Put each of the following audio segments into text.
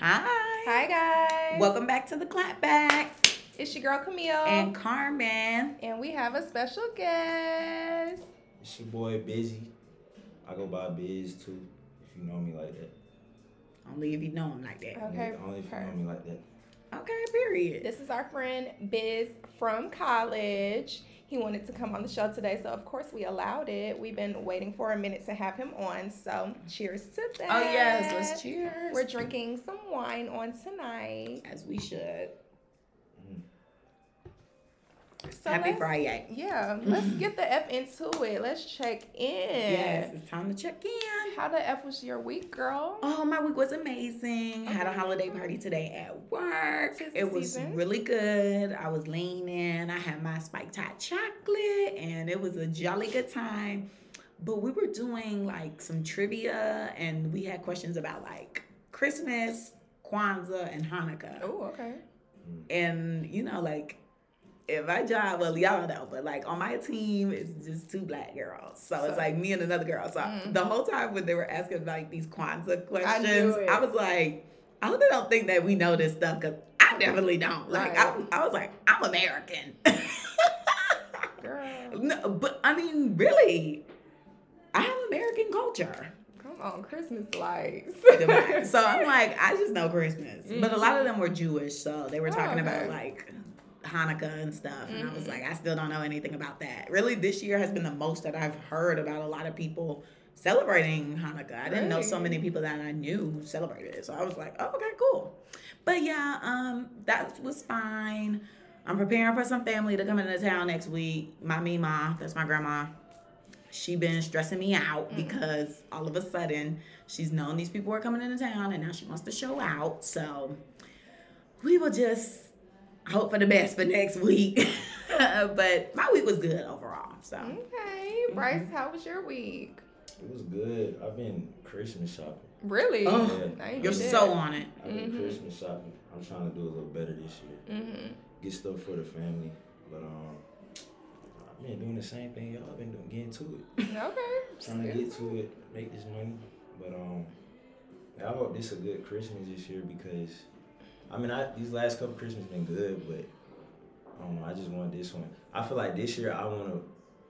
Hi. Hi guys. Welcome back to the clapback. It's your girl Camille. And Carmen. And we have a special guest. It's your boy Bizzy. I go by Bizz too, if you know me like that. Only if you know him like that. Okay. Only if you know me like that. Okay, period. This is our friend Bizz from college. He wanted to come on the show today, so of course we allowed it. We've been waiting for a minute to have him on, so cheers to that. Oh yes, let's cheers. We're drinking some wine on tonight. as we should. So Happy Friday. Yeah, let's get the F into it. Let's check in. Yes, it's time to check in. How the F was your week, girl? Oh, my week was amazing. Had a oh. holiday party today at work. It was season. really good. I was leaning. I had my spiked hot chocolate, and it was a jolly good time. But we were doing like some trivia, and we had questions about like Christmas, Kwanzaa, and Hanukkah. Oh, okay. And you know, like in my job, well, y'all know, but like on my team, it's just two black girls. So, it's like me and another girl. So Mhm. the whole time when they were asking like these Kwanzaa questions, it. I, was like, I hope they don't think that we know this stuff because I definitely don't. Like, I, Right. I was like, I'm American. Girl. no, but I mean, really, I have American culture. Come on, Christmas lights. so I'm like, I just know Christmas. But a lot of them were Jewish, so they were Oh, talking okay. about like Hanukkah and stuff. And I was Mhm. like, I still don't know anything about that. Really, this year has been the most that I've heard about a lot of people celebrating Hanukkah. I didn't know so many people that I knew celebrated it. So I was like, oh, okay, cool. But yeah, um, that was fine. I'm preparing for some family to come into town next week. My Mima, that's my grandma. She been stressing me out because all of a sudden she's known these people are coming into town and now she wants to show out. So we will just hope for the best for next week. but my week was good overall. So Okay, Bryce, how was your week? It was good. I've been Christmas shopping. Really? Oh, I ain't you're so on it. I've been Mhm. Christmas shopping. I'm trying to do a little better this year. Mm-hmm. Get stuff for the family. But um I've been doing the same thing y'all been doing, getting to it. Okay. Trying to get to it, make this money. But um I hope this is a good Christmas this year because I mean I these last couple Christmas been good, but I don't know, I just want this one. I feel like this year I wanna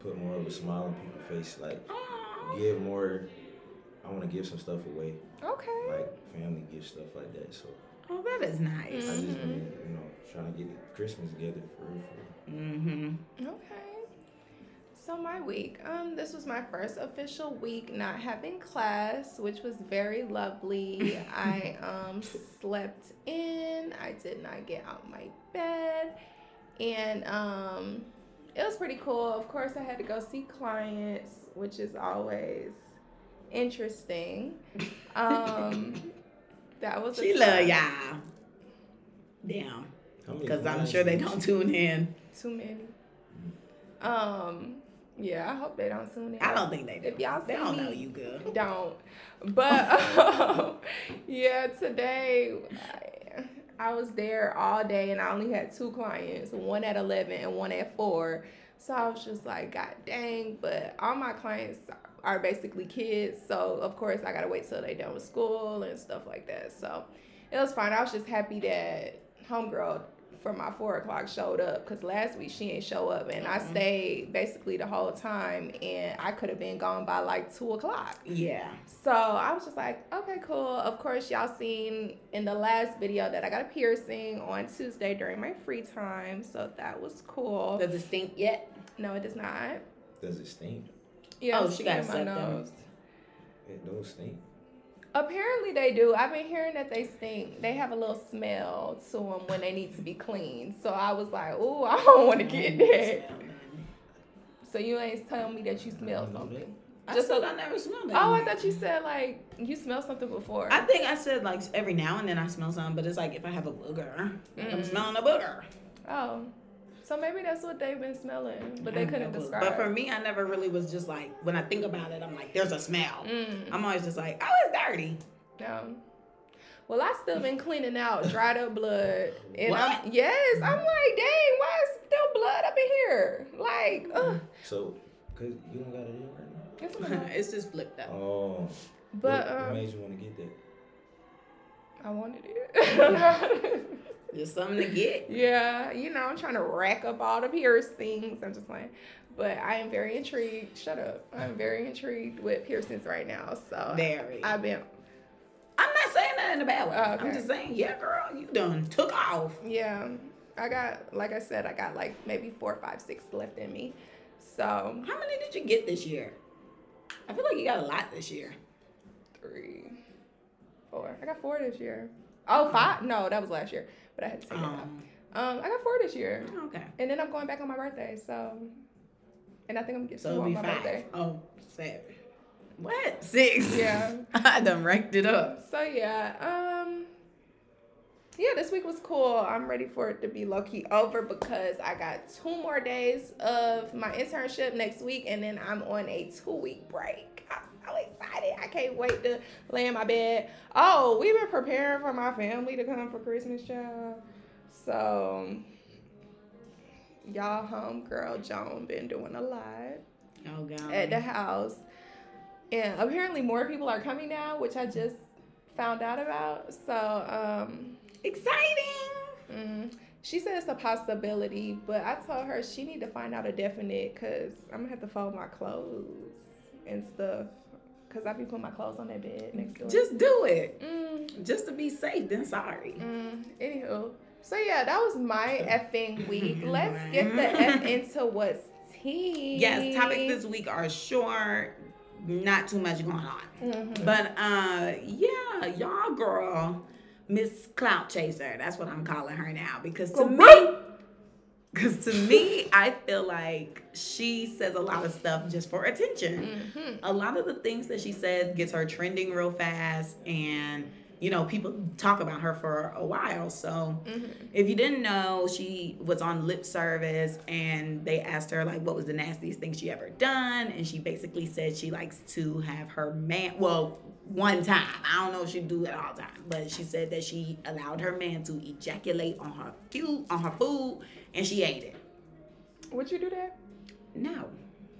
put more of a smile on people's face, like give more I wanna give some stuff away. Okay. Like family gift stuff like that. So Oh, that is nice. I just Mhm. been, you know, trying to get Christmas together for real, for real. Mm-hmm. Okay. So my week, um, this was my first official week not having class, which was very lovely. I um slept in. I did not get out of my bed, and um, it was pretty cool. Of course, I had to go see clients, which is always interesting. Um, that was a She love y'all. Damn. Because I'm sure they don't tune in. Too many. Um, yeah, I hope they don't tune in. I don't think they do. If y'all they don't me- know you good. don't. But um, yeah, today I, I was there all day and I only had two clients, one at 11 and one at 4. So I was just like, God dang. But all my clients are basically kids. So of course I got to wait till they done with school and stuff like that. So it was fine. I was just happy that Homegirl for my four o'clock showed up because last week she didn't show up and I Mhm. stayed basically the whole time and I could have been gone by like two o'clock. Yeah. So I was just like, okay, cool. Of course, y'all seen in the last video that I got a piercing on Tuesday during my free time. So that was cool. Does it stink yet? No, it does not. Does it stink? Yeah, Oh, she got in my sucked nose. It don't stink. Apparently they do. I've been hearing that they stink. They have a little smell to them when they need to be cleaned. So I was like, ooh, I don't want to get that. So you ain't telling me that you smell something. I Just said so- I never smelled that. Oh, I thought you said like you smelled something before. I think I said like every now and then I smell something, but it's like if I have a booger, like I'm Mm. smelling a booger. Oh, so maybe that's what they've been smelling, but they couldn't no clue. describe. But for me, I never really was just like when I think about it, I'm like, there's a smell. Mm, I'm always just like, oh, it's dirty. no. Well, I still been cleaning out dried up blood, and What? I'm yes, I'm like, dang, why is still blood up in here? Like, ugh. So, cause you don't got it in right now. It's not- it's just flipped up. Oh. But what, what um, made you want to get that? I wanted it. Just something to get. yeah, you know, I'm trying to rack up all the piercings. I'm just playing. But I am very intrigued. Shut up. I'm very intrigued with piercings right now. So Very. I've been I'm not saying that in a bad way. Oh, I'm just saying, yeah, girl, you done took off. Yeah, I got like I said, I got like maybe four, five, six left in me. So How many did you get this year? I feel like you got a lot this year. three, four. I got four this year. Oh, five? No, that was last year, but I had to take it out. Um, Um, I got four this year, okay. and then I'm going back on my birthday. So, and I think I'm gonna get So two it'll on be my five. birthday. Oh, seven. What? Six? Yeah. I done ranked it up. So yeah, um, yeah, this week was cool. I'm ready for it to be low key over because I got two more days of my internship next week, and then I'm on a two week break. I'm so excited! I can't wait to lay in my bed. Oh, we've been preparing for my family to come for Christmas, child. So y'all, homegirl Joan been doing a lot Oh, God. at the house. And apparently more people are coming now, which I just found out about. So, um, Exciting. mm, she said it's a possibility, but I told her she need to find out a definite because I'm gonna have to fold my clothes and stuff. Cause I be putting my clothes on that bed next door. Just do it. mm, Just to be safe, then sorry. mm, anywho, so yeah, that was my effing week. Let's get the f into what's tea. Yes, topics this week are short, not too much going on. Mhm. But uh yeah, y'all girl, Miss Clout Chaser. That's what I'm calling her now. Because to me, because to me, I feel like she says a lot of stuff just for attention. Mhm. A lot of the things that she says gets her trending real fast and you know, people talk about her for a while. So Mhm. if you didn't know, she was on lip service and they asked her like what was the nastiest thing she ever done and she basically said she likes to have her man well one time i don't know if she do it all the time but she said that she allowed her man to ejaculate on her food on her food and she ate it Would you do that? no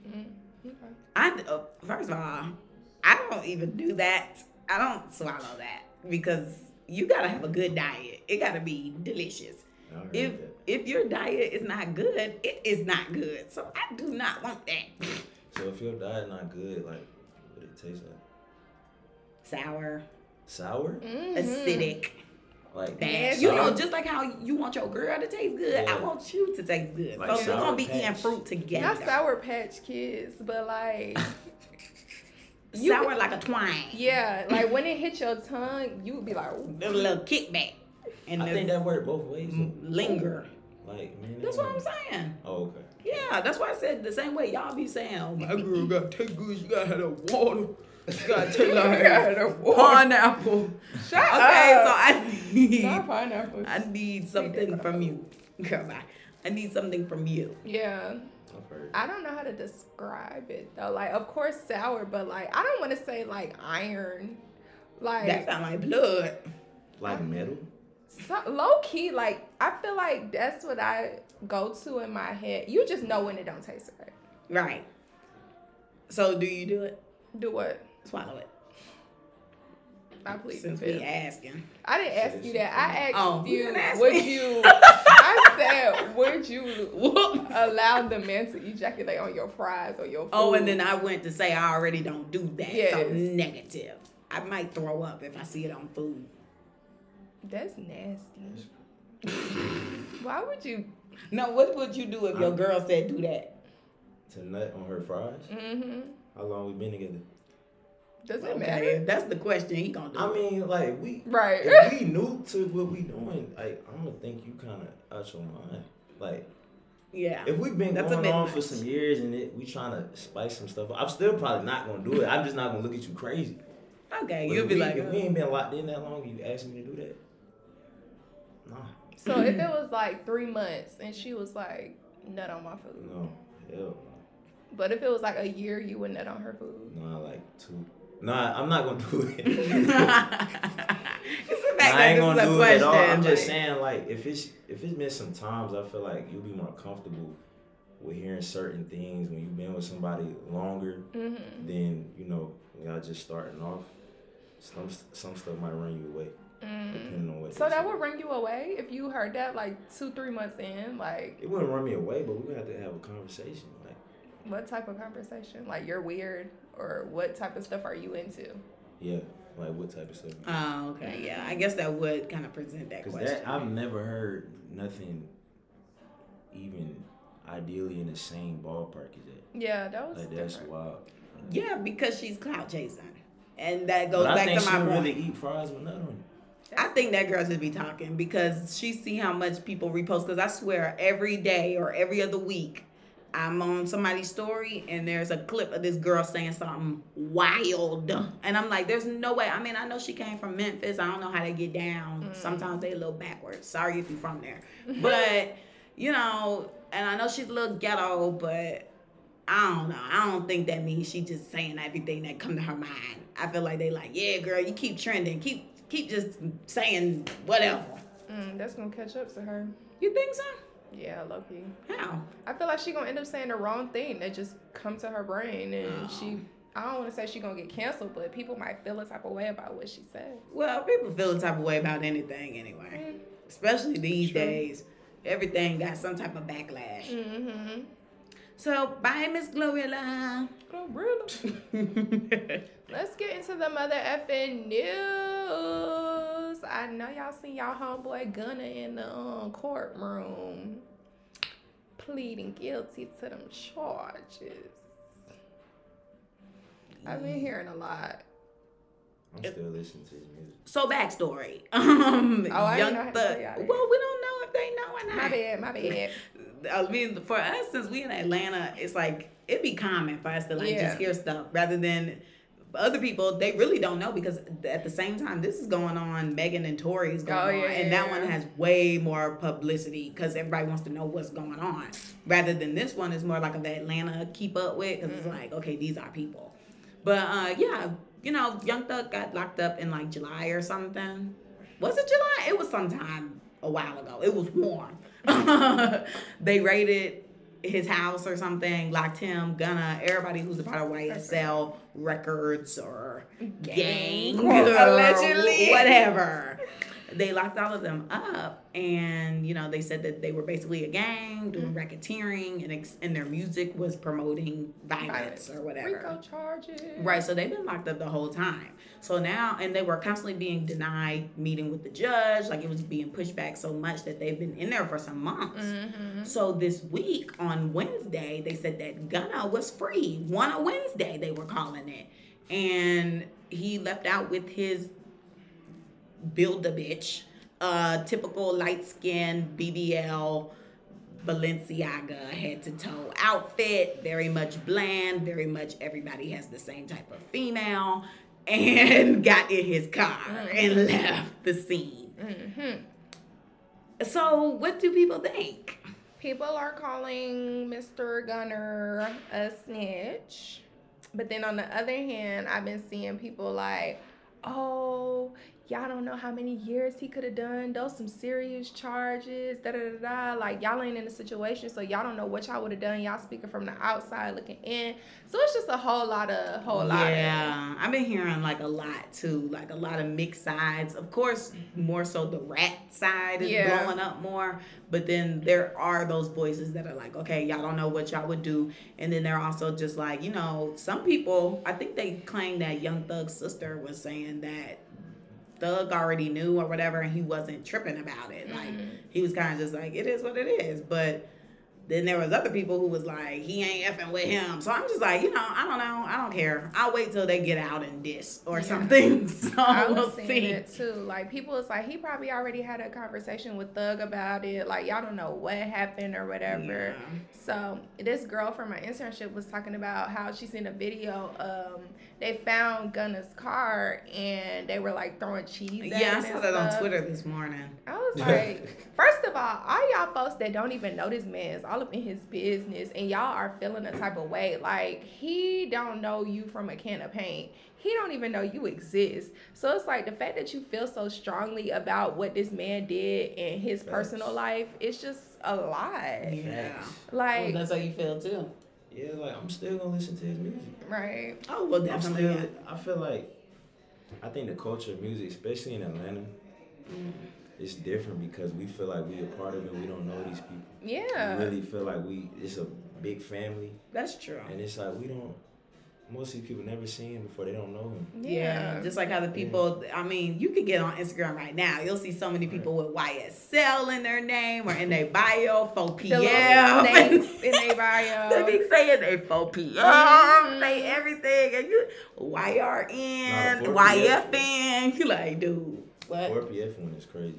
Mm, okay. i uh, first of all i don't even do that i don't swallow that because you gotta have a good diet it gotta be delicious if that. if your diet is not good, it is not good. So I do not want that. So if your diet not good, like what it taste like? Sour, Sour? Mhm. acidic, Like bad. You know, just like how you want your girl to taste good, I want you to taste good. Like so we're gonna be eating fruit together. Not Sour Patch Kids, but like, you Sour could- like a twine. yeah, like when it hit your tongue, you would be like, "Ooh." A little kickback. And I think that worked both ways. m- linger. Like man. That's that what I'm saying. Oh, okay. Yeah, that's why I said the same way y'all be saying, oh, my girl gotta taste good, you gotta have that water. You gotta taste like gotta have water. pineapple. Shut Okay, up. so I need Not pineapple. I need something from you. Girl, bye. I need something from you. Yeah, I've heard. I don't know how to describe it though. Like, of course, sour, but like, I don't want to say like iron. Like, That sound like blood. Like metal? so, low key, like I feel like that's what I go to in my head. You just know when it don't taste right. Right. So do you do it? Do what? Swallow it. I plead the Since fifth. we asking. I didn't ask you that. I asked Oh, you you, ask would me. you? I said, would you allow the man to ejaculate on your fries or your food? Oh, and then I went to say I already don't do that. So negative. I might throw up if I see it on food. that's nasty. Why would you? No, what would you do if your I'm- girl said do that? To nut on her fries? Mm-hmm. How long we been together? Does it Okay, matter? if that's the question, he gonna do. I mean, like we Right. if we new to what we doing, like I'm gonna think you kind of out your mind. Like yeah. if we've been That's a going bit on for some years and it, we trying to spice some stuff, up, I'm still probably not gonna do it. I'm just not gonna look at you crazy. Okay, But you'll be we, like, if uh, we ain't been locked in that long, you ask me to do that? Nah, So if it was like three months and she was like nut on my food, no, hell but if it was like a year, you would nut on her food. no. Nah, like two. Nah, I'm not gonna do it. it's the fact I ain't gonna do it at all. I'm just saying, like, if it's if it's been some times, I feel like you'll be more comfortable with hearing certain things when you've been with somebody longer Mm-hmm. than you know when y'all just starting off. Some some stuff might run you away. depending on what. Mm. So that would bring you away if you heard that like two, three months in. Like, It wouldn't run me away, but we would have to have a conversation. Like, what type of conversation? Like, you're weird, or what type of stuff are you into? yeah, like what type of stuff? Oh, okay. Yeah, I guess that would kind of present that Because question. that I've never heard nothing even ideally in the same ballpark as that. Yeah, that was Like that's wild. yeah, because she's clout chasing, and that goes But I back think to she my would point. really eat fries with nut on. it. I think that girl should be talking because she see how much people repost. Because I swear, every day or every other week, I'm on somebody's story and there's a clip of this girl saying something wild, and I'm like, "There's no way." I mean, I know she came from Memphis. I don't know how they get down. Sometimes they a little backwards. Sorry if you're from there, but you know, and I know she's a little ghetto, but I don't know. I don't think that means she just saying everything that come to her mind. I feel like they like, yeah, girl, you keep trending, keep keep just saying whatever. Mm, that's gonna catch up to her. You think so? Yeah, Loki. How? I feel like she gonna end up saying the wrong thing that just come to her brain, and Oh. she. I don't want to say she gonna get canceled, but people might feel a type of way about what she said. Well, people feel a type of way about anything anyway, Mm. especially these True. days. Everything got some type of backlash. Mm-hmm. So, bye, Miss Glorilla. Oh, really? Let's get into the mother effing news. I know y'all seen y'all homeboy Gunna in the um, courtroom pleading guilty to them charges. I've been hearing a lot. I'm still listening to his music. so, backstory. Um, Oh, I didn't know how Young to Thug. y'all Well, we don't know if they know or not. My bad, my bad. I mean, for us, since we in Atlanta, it's like it'd be common for us to like Yeah. just hear stuff rather than other people. They really don't know because at the same time, this is going on. Megan and Tory is going Oh, on, yeah, and that yeah. one has way more publicity because everybody wants to know what's going on. Rather than this one is more like of the Atlanta keep up with because Mm-hmm. it's like okay, these are people. But uh, yeah, you know, Young Thug got locked up in like July or something. Was it July? It was sometime a while ago. It was warm. they raided his house or something, locked him, Gunna, everybody who's a part of YSL Records or gang, Gang, or allegedly. whatever. They locked all of them up, and you know they said that they were basically a gang doing Mm-hmm. racketeering, and ex- and their music was promoting violence, or whatever. Rico charges. Right, so they've been locked up the whole time. So now, and they were constantly being denied meeting with the judge. Like it was being pushed back so much that they've been in there for some months. Mm-hmm. So this week on Wednesday, they said that Gunna was free. One a Wednesday, they were calling it. And he left out with his build a bitch, uh, typical light skin BBL Balenciaga head to toe outfit, very much bland, very much everybody has the same type of female, and got in his car and left the scene. Mm-hmm. So, what do people think? People are calling Mr. Gunna a snitch. But then on the other hand, I've been seeing people like, oh, y'all don't know how many years he could have done. Those some serious charges. Da da da da. Like y'all ain't in the situation, so y'all don't know what y'all would have done. Y'all speaking from the outside looking in. So it's just a whole lot of whole lot. of- Yeah, I've been hearing like a lot too, like a lot of mixed sides. Of course, more so the rat side is Yeah. blowing up more, but then there are those voices that are like, okay, y'all don't know what y'all would do, and then they're also just like, you know, some people. I think they claim that Young Thug's sister was saying that Thug already knew or whatever, and he wasn't tripping about it. Like Mhm. he was kind of just like, it is what it is, but. Then there was other people who was like, he ain't effing with him. So I'm just like, you know, I don't know. I don't care. I'll wait till they get out and diss or Yeah. something. So I we'll was seeing see. it too. Like people was like, he probably already had a conversation with Thug about it. Like y'all don't know what happened or whatever. Yeah. So this girl from my internship was talking about how she seen a video. Um, they found Gunna's car and they were like throwing cheese. at Yeah, I him saw and that on. Twitter this morning. I was like, first of all, all y'all folks that don't even know this man is all up in his business, and y'all are feeling a type of way. Like he don't know you from a can of paint. He don't even know you exist. So it's like the fact that you feel so strongly about what this man did in his Facts. personal life. It's just a lot. Yeah. Facts. Like that's how you feel too. Yeah, like I'm still gonna listen to his music. right. Oh, well, I'm definitely. still, I feel like, I think the culture of music, especially in Atlanta, mm. it's different because we feel like we a part of it. We don't know these people. Yeah. We really feel like we it's a big family, That's true. and it's like we don't. Most of these people never seen him before. They don't know him. Yeah. Just like how the people, I mean, you could get on Instagram right now. You'll see so many people with YSL in their name or in their bio, 4 The p.m. snakes in their bio. they be saying they 4 p.m. Mhm. They everything. And you, YRN, Nah, 4 YFN. You like, dude, what? 4PF one is crazy.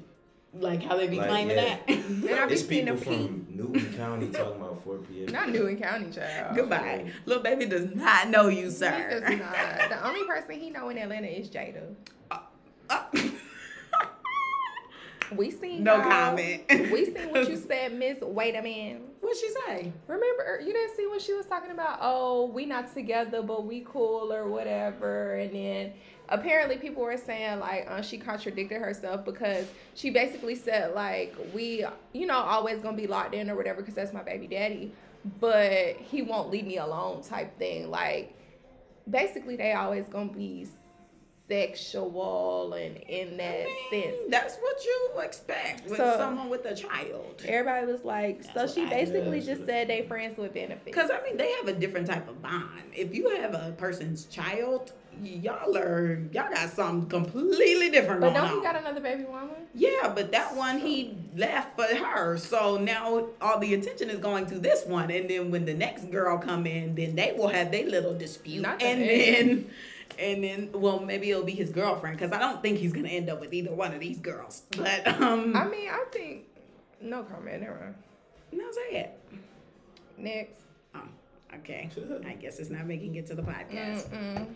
Like how they be Like, claiming yeah. that? And I be It's people from Newton County talking about 4PF. Not Newton County, child. Goodbye. Little baby does not know you, sir. He sir. does not. The only person he know in Atlanta is Jayda. Uh, We seen no y'all. comment. We seen what you said, Miss. Wait a minute. What'd she say? Remember, you didn't see when she was talking about, oh, we not together, but we cool or whatever. And then apparently people were saying like uh, she contradicted herself because she basically said like we, you know, always gonna be locked in or whatever because that's my baby daddy, but he won't leave me alone type thing. Like basically they always gonna be sexual and in that sense. That's what you expect with So- someone with a child. Everybody was like, so she I- basically Yeah, just said they friends with benefits. Because I mean, they have a different type of bond. If you have a person's child, y- y'all are y'all got something completely different But going don't he got another baby mama? yeah, but that one he left for her, so now all the attention is going to this one, and then when the next girl come in, then they will have their little dispute, Not the and ex. then. And then, well, maybe it'll be his girlfriend because I don't think he's gonna end up with either one of these girls. But um, I mean, I think no comment. Never mind. no, say it. Next. Oh, okay. I guess it's not making it to the podcast. Mm-mm.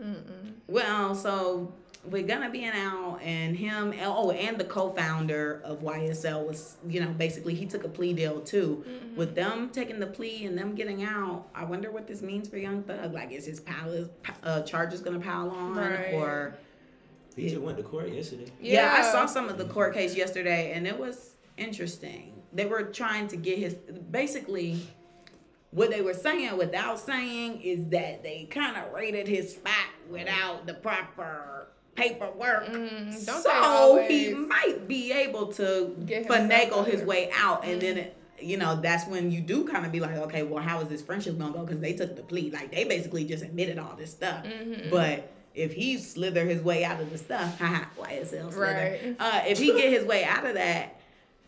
Mm-mm. Well, so we're gonna be in out, and him, oh, and the co-founder of YSL was, you know, basically he took a plea deal too. Mm-hmm. With them taking the plea and them getting out, I wonder what this means for Young Thug. Like, is his palace uh, charges gonna pile on, Right. or He just went to court yesterday. yeah. I saw some of the court case yesterday, and it was interesting. They were trying to get his basically. What they were saying without saying is that they kind of raided his spot without the proper paperwork. Mm, so he might be able to finagle his way out, and then it, you know that's when you do kind of be like, okay, well, how is this friendship gonna go? Because they took the plea, like they basically just admitted all this stuff, Mhm. but. If he slither his way out of the stuff, haha, YSL slither. Right. Uh, if he get his way out of that,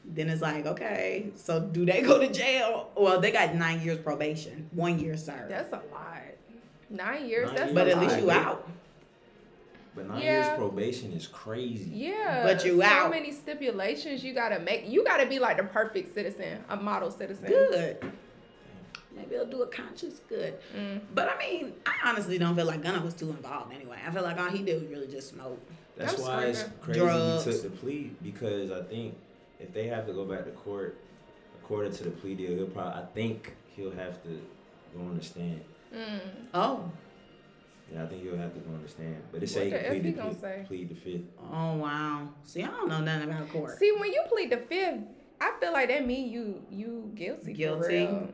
then it's like, okay, so do they go to jail? Well, they got nine years probation, one year served. That's a lot. Nine years. Nine that's years. but at least you out. But nine Yeah. years probation is crazy. Yeah, But you so out. So many stipulations you gotta make. You gotta be like the perfect citizen, a model citizen. Good. Maybe he'll do a conscious good. Mm. But I mean, I honestly don't feel like Gunna was too involved anyway. I feel like all he did was really just smoke. That's I'm why it's crazy Drugs. he took the plea because I think if they have to go back to court, according to the plea deal, he'll probably I think he'll have to go on the stand. Mm. Oh. Yeah, I think he'll have to go on the stand. But it What say he the can F plead he the gonna say? plead the fifth. Oh wow. See, I don't know nothing about court. See, when you plead the fifth, I feel like that mean you you guilty. For Guilty. real.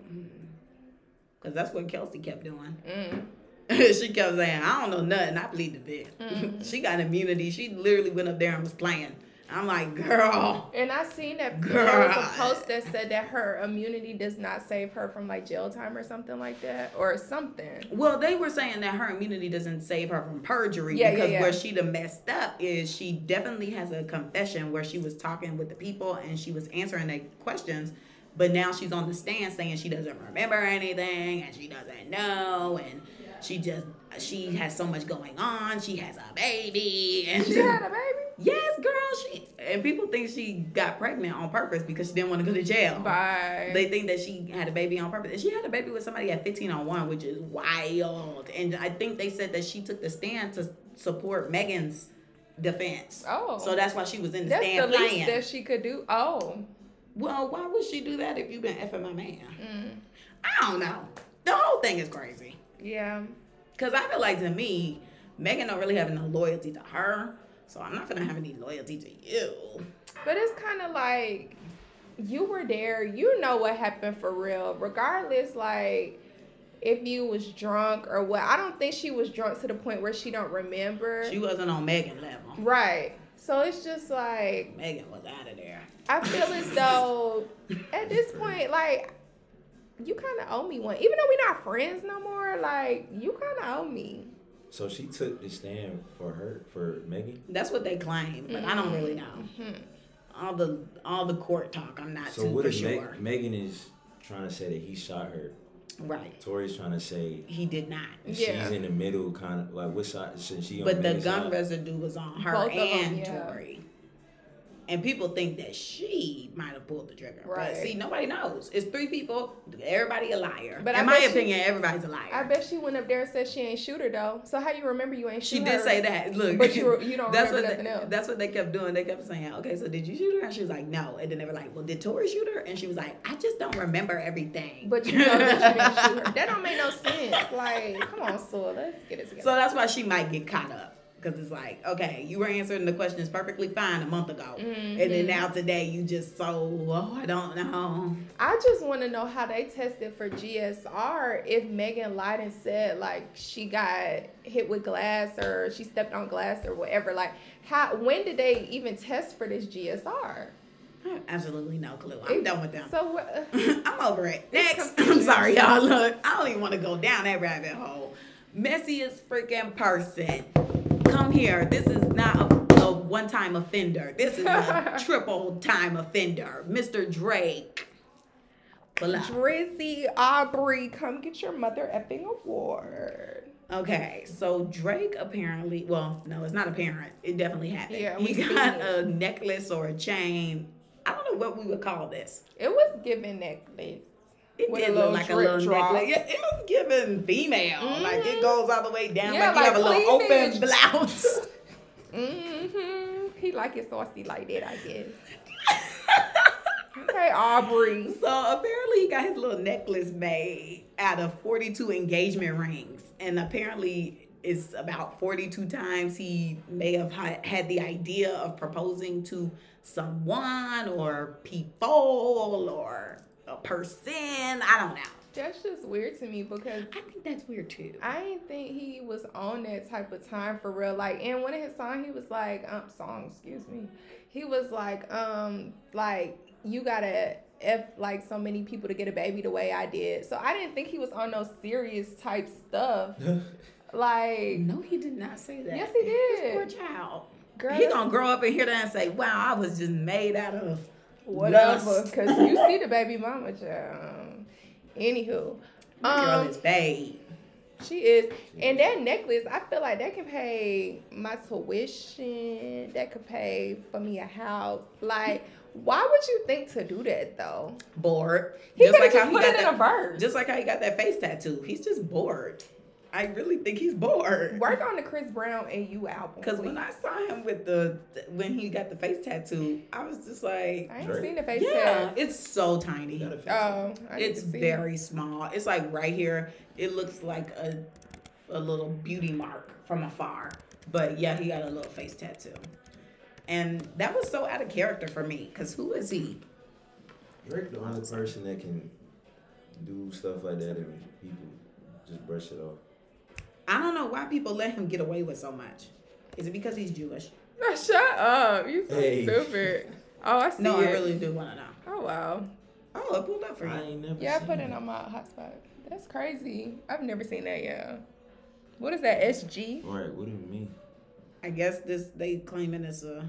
Cause that's what Kelsey kept doing. Mm. she kept saying, I don't know nothing. I plead the fifth. Mhm. she got immunity. She literally went up there and was playing. I'm like, girl. And I seen that there was Girl. a post that said that her immunity does not save her from like jail time or something like that, or something. Well, they were saying that her immunity doesn't save her from perjury Yeah, yeah, because yeah. where she done messed up is she definitely has a confession where she was talking with the people and she was answering their questions, but now she's on the stand saying she doesn't remember anything and she doesn't know and she just she has so much going on. She has a baby and She had a baby. yes, girl. She and people think she got pregnant on purpose because she didn't want to go to jail. Bye. They think that she had a baby on purpose. And she had a baby with somebody at 15 on 1, which is wild. And I think they said that she took the stand to support Megan's defense. oh, So that's why she was in the that's the stand least playing. that she could do. Oh, well, why would she do that if you've been effing my man? mm. I don't know. The whole thing is crazy. yeah. Because I feel like to me, Megan don't really have no loyalty to her. So I'm not going to have any loyalty to you. But it's kind of like you were there. You know what happened for real. Regardless, like if you was drunk or what. I don't think she was drunk to the point where she don't remember. She wasn't on Megan level. Right. So it's just like Megan was out of there. I feel as though at this point, like you kind of owe me one, even though we're not friends no more. Like you kind of owe me. So she took the stand for her for Megan. That's what they claim, but I don't really know. Mhm. All the all the court talk, I'm not So too what for is Meg- sure. Megan is trying to say that he shot her. right. Tory's trying to say He did not. Yeah. she's in the middle, kind of like what side? Since she on But the Megan's gun side? residue was on her Both of 'em, and yeah. Tory. And people think that she might have pulled the trigger. Right. But see, nobody knows. It's three people. Everybody a liar. But in I my bet she- opinion, everybody's a liar. I bet she went up there and said she ain't shoot her though. So how you remember you ain't She her? did say that. Look, But you- you don't that's remember what nothing they, else. That's what they kept doing. They kept saying, "Okay, so did you shoot her?" And she was like, "No." And then they were like, "Well, did Tory shoot her?" And she was like, "I just don't remember everything." But you know that you didn't shoot her. That don't make no sense. Like, come on, Soul, let's get it together. So that's why she might get caught up. Because it's like, okay, you were answering the questions perfectly fine a month ago. And then Mhm. now today you just so, oh, I don't know. I just want to know how they tested for GSR if Megan and said like she got hit with glass or she stepped on glass or whatever. Like, how when did they even test for this GSR? I have absolutely no clue. I'm done with them. So what? I'm over it. Next. I'm sorry, y'all. Look, I don't even want to go down that rabbit hole. Messiest freaking person. Come here. This is not a, a one time offender. This is a triple time offender. Mr. Drake. Blah. Drizzy Aubrey, come get your mother effing award. Okay, so Drake apparently, well, no, it's not apparent. It definitely happened. Yeah, he got a necklace or a chain. I don't know what we would call this. It was given necklace. It With did look like a little drop. necklace. Yeah, it was given female. Like it Mhm. goes all the way down. Yeah, like you have a like little open blouse. Mm-hmm. He like it saucy like that, I guess. Okay, Aubrey. so apparently he got his little necklace made out of 42 engagement rings. And apparently it's about 42 times he may have had the idea of proposing to someone or people or a person. I don't know. That's just weird to me because I think that's weird too. I didn't think he was on that type of time for real. Like in one of his songs, he was like, um, song, excuse me. He was like, um, like you gotta f like so many people to get a baby the way I did. So I didn't think he was on no serious type stuff. Like, No, he did not say that. Yes, he This did. poor child. girl, He gonna grow up and hear that and say, "Wow, I was just made out of whatever. lust." Because you see the baby mama, child. Anywho, My girl um, is babe." She is. And that necklace, I feel like that can pay my tuition. That could pay for me a house. Like, why would you think to do that though? Bored. He could have just put it in that. Just like how he got that face tattoo. He's just bored. I really think he's bored. Work on the Chris Brown and You album. Because when I saw him with the when he got the face tattoo, I was just like, I ain't Drake? seen the face tattoo. yeah, tag. it's so tiny. Got a face. Oh, I It's to see it. very small. It's like right here. It looks like a a little beauty mark from afar. But yeah, he got a little face tattoo. And that was so out of character for me. Cause who is he? Drake the only person that can do stuff like that and people just brush it off. I don't know why people let him get away with so much. Is it because he's Jewish? No, shut up. You so Hey. stupid. Oh, I see No, it. I really do want to know. Oh, wow. Oh, it pulled up for I ain't never Yeah, I seen put it on my hotspot. That's crazy. I've never seen that Yeah. What is that? SG? Right, what do you mean? I guess this they claiming it's a.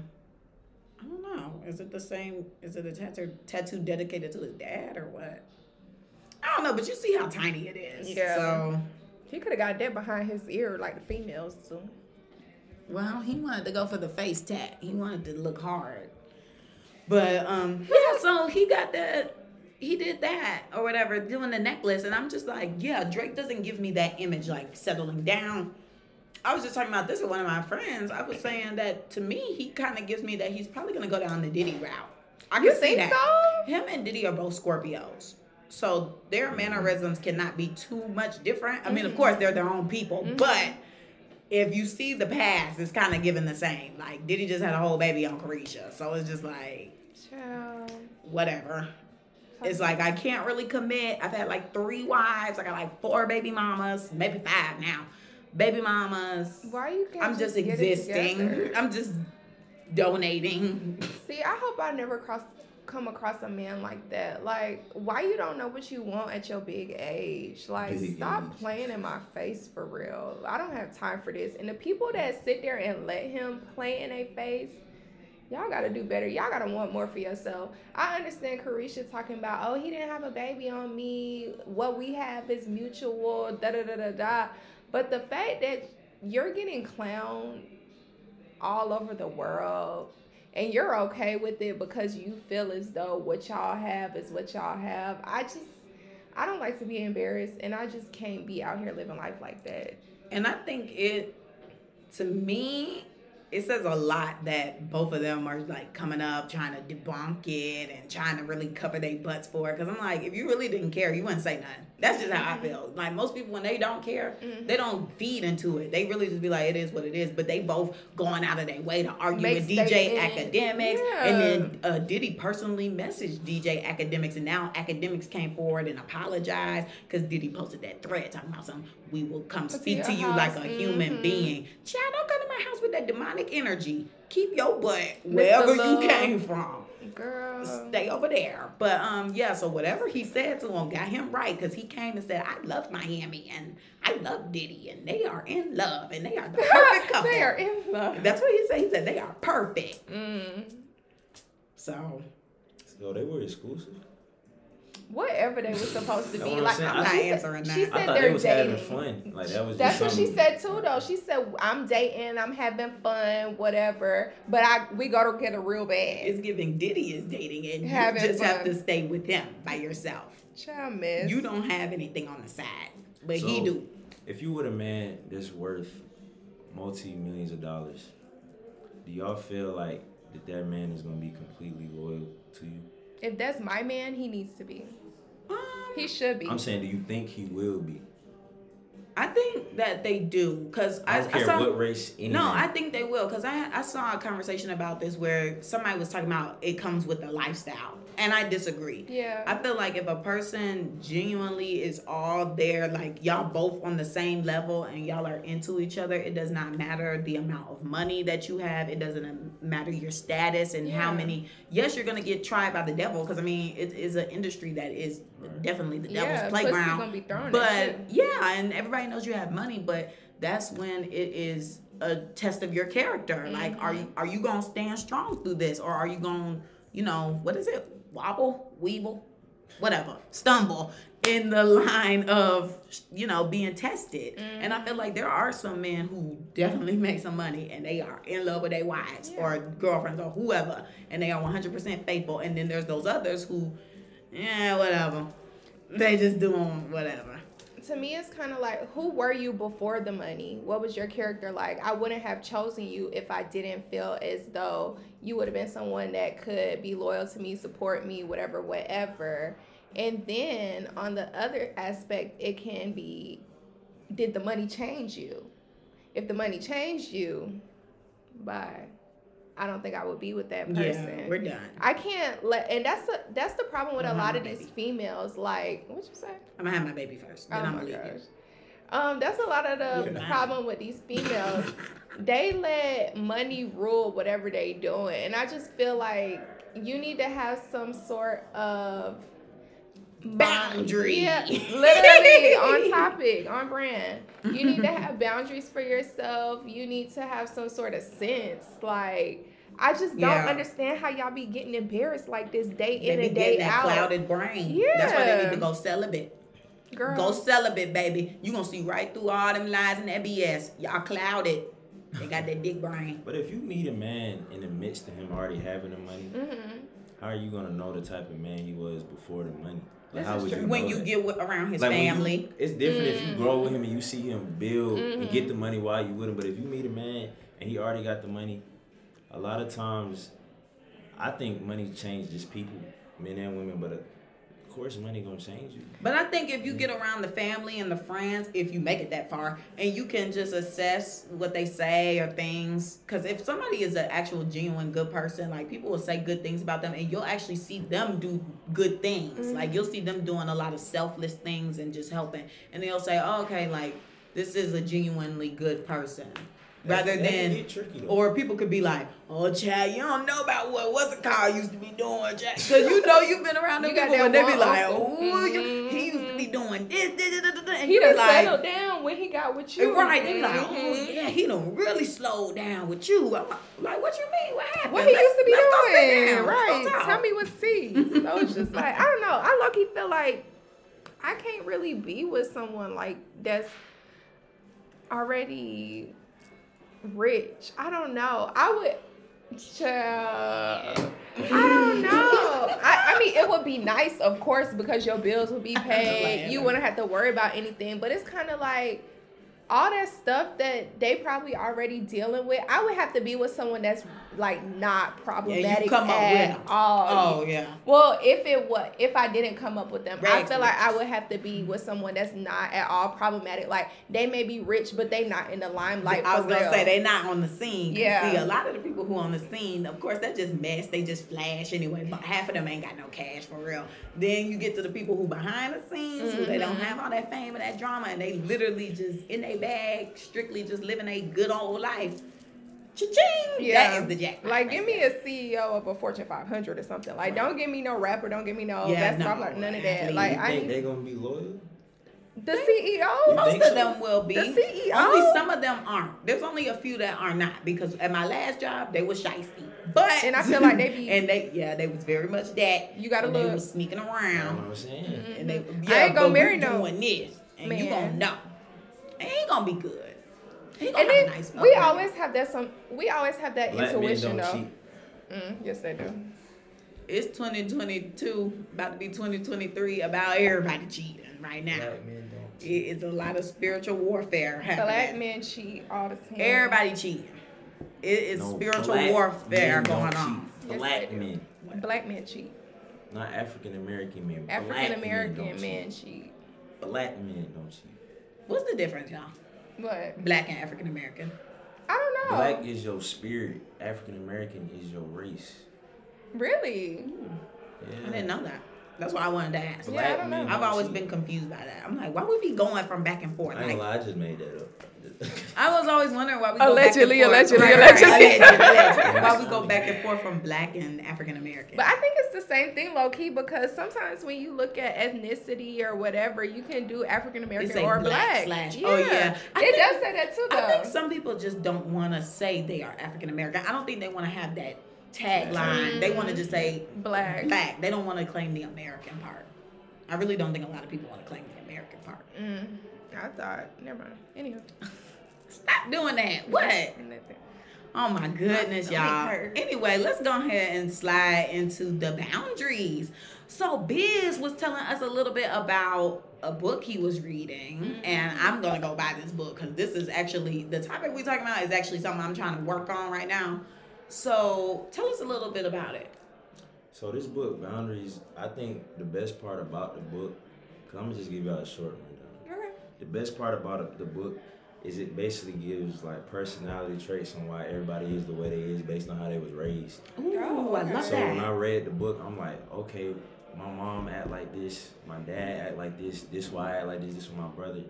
I don't know. Is it the same? Is it a tattoo tattoo dedicated to his dad or what? I don't know, but you see how tiny it is. Yeah. So, He could have got that behind his ear like the females do. well, he wanted to go for the face tat. He wanted to look hard. But um, yeah. So he got that. He did that or whatever, doing the necklace, and I'm just like, yeah, Drake doesn't give me that image like settling down. I was just talking about this with one of my friends. I was saying that to me, he kind of gives me that he's probably gonna go down the Diddy route. I can You see that. so? Him and Diddy are both Scorpios. So their mannerisms mm-hmm. cannot be too much different. I mean, of mm-hmm. course, they're their own people, mm-hmm. but if you see the past, it's kind of given the same. Like Diddy just had a whole baby on Caresha, so it's just like Child. whatever. It's like I can't really commit. I've had like three wives. I got like four baby mamas, maybe five now. baby mamas. Why you can't I'm just existing. I'm just donating. See, I hope I never cross come across a man like that. Like, why you don't know what you want at your big age? Like, Big stop age. playing in my face for real. I don't have time for this. And the people that sit there and let him play in a face, y'all gotta do better. Y'all gotta want more for yourself. I understand Caresha talking about, oh, he didn't have a baby on me. What we have is mutual. Da da da da da. But the fact that you're getting clowned all over the world and you're okay with it because you feel as though what y'all have is what y'all have. I just I don't like to be embarrassed and I just can't be out here living life like that. And I think it, to me, it says a lot that both of them are like coming up trying to debunk it and trying to really cover their butts for it. Because I'm like, if you really didn't care, you wouldn't say nothing. That's just how I feel. Like most people, when they don't care, Mhm. they don't feed into it. They really just be like, it is what it is. But they both going out of their way to argue Make with DJ. Akademiks. Yeah. And then uh, Diddy personally messaged DJ Akademiks. And now Akademiks came forward and apologized because Diddy posted that thread talking about something. We will come speak your to you like a human Mhm. being. Child, don't come to my house with that demonic energy. Keep your butt wherever you came from. Girl. Stay over there. But um, yeah. So whatever he said to him got him right because he came and said, "I love Miami and I love Diddy and they are in love and they are the perfect couple." they are in love. That's what he said. He said they are perfect. Mm. So So they were exclusive. Whatever they were supposed to be I'm like. saying. I'm not she said- answering She that. I thought they're they was dating. having fun. Like that was. That's just what she said too, though. She said, "I'm dating, I'm having fun, whatever." But I, we gotta get a real bad. it's giving Diddy is dating and you Having just have to stay with him by yourself. Child miss. You don't have anything on the side, but he do. If you were a man that's worth multi millions of dollars, do y'all feel like that that man is gonna be completely loyal to you? If that's my man, he needs to be. Um, He should be. I'm saying, do you think he will be? I think that they do because I I, don't I care saw. what race. Any No. I think they will because I I saw a conversation about this where somebody was talking about it comes with the lifestyle, and I disagree. yeah. I feel like if a person genuinely is all there, like y'all both on the same level and y'all are into each other, it does not matter the amount of money that you have. It doesn't matter your status and how many. Yes, you're gonna get tried by the devil because I mean it is an industry that is definitely the devil's pussy's playground. gonna be thrown But at yeah, and everybody knows you have money, but that's when it is a test of your character. Like, are Mm-hmm. you are you gonna stand strong through this, or are you gonna, you know, what is it, wobble, weevil, whatever, stumble in the line of you know being tested? And I mm-hmm. feel like there are some men who definitely make some money and they are in love with their wives Yeah. or girlfriends or whoever, and they are 100% faithful. And then there's those others who, yeah, whatever. They just doing whatever. To me it's kind of like who were you before the money? What was your character like? I wouldn't have chosen you if i didn't feel as though you would have been someone that could be loyal to me support me whatever whatever. And then on the other aspect it can be did the money change you? If the money changed you bye i don't think i would be with that person Yeah, we're done. I can't let, and that's the that's the problem with a lot of these baby. females. Like, what you say? I'm gonna have my baby first. Then Oh I'm my gonna gosh. Um, that's a lot of the Yeah. problem with these females. they let money rule whatever they doing, and I just feel like you need to have some sort of Boundary. Yeah, literally on topic, on brand. You need to have boundaries for yourself. You need to have some sort of sense. Like, I just don't Yeah. understand how y'all be getting embarrassed like this day They in be and getting day that out. clouded brain. Yeah. That's why they Yeah. need to go celibate. Girl, Go celibate, baby. You gonna see right through all them lies and that BS. Y'all clouded. They got that big brain. But if you meet a man in the midst of him already having the money, hmm how are you gonna know the type of man he was before the money? Like, This how is would true. you When you that? get with, around his Like, when you- family. it's different if you Mhm. grow with him and you see him build and Mhm. get the money while you with him. But if you meet a man and he already got the money, a lot of times, I think money changes people, men and women. But of course, money gonna change you. But I think if you get around the family and the friends, if you make it that far, and you can just assess what they say or things, because if somebody is an actual genuine good person, like people will say good things about them, and you'll actually see them do good things. Mhm. Like you'll see them doing a lot of selfless things and just helping, and they'll say, "Oh, okay, like." this is a genuinely good person. Rather That- that than get tricky, or people could be like, "Oh, Chad, you don't know about what what's a car used to be doing, Chad," because you know you've been around them You got people when they be like, uncle. "Oh, you, he used to be doing this, this, this, this, this," and He you done be like, settled down when he got with you. right? They be like, "Oh Mhm. yeah, he done really slowed down with you." I'm like, "What you mean? What happened? What he Let's- used to be let's go sit doing, down. Let's go right? Tell me what see. So it's just like I don't know. I lucky feel like I can't really be with someone like that's already rich. I don't know. I would. Child. I don't know. I, I mean, it would be nice, of course, because your bills would be paid. You wouldn't have to worry about anything. But it's kind of like all that stuff that they probably already dealing with. I would have to be with someone that's like not problematic come up with at all. Oh yeah. Well, if it was, if I didn't come up with them, I feel like I would have to be with someone that's not at all problematic. Like they may be rich, but they not in the limelight. I was gonna real. say they not on the scene. Yeah. See, a lot of the people who on the scene, of course, they just mess. They just flash anyway. But half of them ain't got no cash for real. Then you get to the people who behind the scenes, who they don't Mhm. have all that fame and that drama, and they literally just in their bag, strictly just living a good old life. Cha-ching! Yeah. That is the jackpot. Like, right give me there. a CEO of a Fortune 500 or something. Like, don't give me no rapper. Don't give me no Yeah, best no, no, none of that. athlete. Like, you I think need they gonna be loyal? the CEO. Most think of them will be. The CEO? Only some of them aren't. There's only a few that are not because at my last job they was shisty. But And I feel like they be- and they yeah they was very much that. You gotta and They look. was sneaking around. You know what I'm saying? And they, yeah, I ain't gonna but marry no doing this, and you gonna know. It ain't gonna be good. He And then nice we always have that some. We always have that Black men intuition don't though. cheat. Mm, yes, they do. It's 2022, about to be 2023. About everybody cheating right now. Black men don't It cheat. is a lot of spiritual warfare Black men cheat all the time. Everybody cheating. It is No, spiritual black warfare going on. Yes, Black they men, Black men cheat. not African American men. Black African men American don't men cheat. cheat. Black men don't cheat. What's the difference, y'all? But Black and African American. I don't know. Black is your spirit. African American is your race. Really? Yeah. I didn't know that. That's why I wanted to ask. Yeah, I don't know. I've always been confused by that. I'm like, why would we going from back and forth? I ain't Like, lie, I just made that up. I was always wondering why we Allegedly, go back and forth. allegedly, Right, right, allegedly. allegedly, allegedly. Why we go back and forth from black and African American? But I think it's the same thing, low key, because sometimes when you look at ethnicity or whatever, you can do African American or black black. slash- oh, yeah. I it think- does say that too, though. I think some people just don't want to say they are African American. I don't think they want to have that tagline. They want to just say black. black. They don't want to claim the American part. I really don't think a lot of people want to claim the American part. Mm, I thought. Never mind. Anywho. Stop doing that. What? Nothing. Oh my goodness, y'all. Anyway, let's go ahead and slide into the boundaries. So Bizz was telling us a little bit about a book he was reading, Mm-hmm. and I'm gonna go buy this book because this is actually the topic we're talking about is actually something I'm trying to work on right now. So tell us a little bit about it. So this book, Boundaries, I think the best part about the book, cause I'm gonna just give y'all a short rundown. Okay. The best part about the book is it basically gives like personality traits on why everybody is the way they is based on how they was raised. Ooh, Oh, I love So when I read the book, I'm like, okay, my mom act like this, my dad act like this, this why I act like this, this why my brother,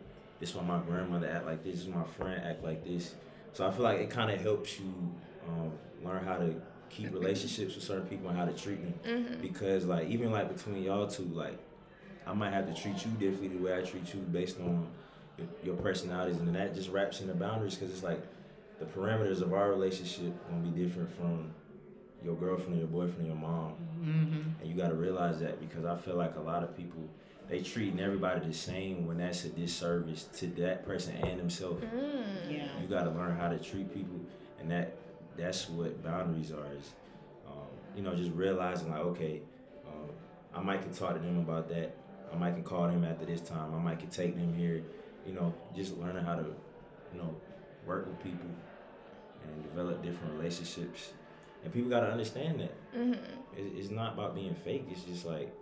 this why my grandmother act like this, this why my friend act like this. So I feel like it kind of helps you um, learn how to keep relationships with certain people and how to treat them. Mm-hmm. Because like even like between y'all two, like I might have to treat you differently the way I treat you based on your, your personalities, and that just wraps in the boundaries because it's like the parameters of our relationship gonna be different from your girlfriend or your boyfriend or your mom, Mm-hmm. and you gotta realize that because I feel like a lot of people they treating everybody the same when that's a disservice to that person and themselves. Mm. Yeah. You gotta learn how to treat people, and that that's what boundaries are. Is um, you know just realizing like okay, um, I might can talk to them about that. I might can call them after this time. I might can take them here. You know, just learning how to you know work with people and develop different relationships. And people gotta understand that Mm-hmm. it's not about being fake. It's just like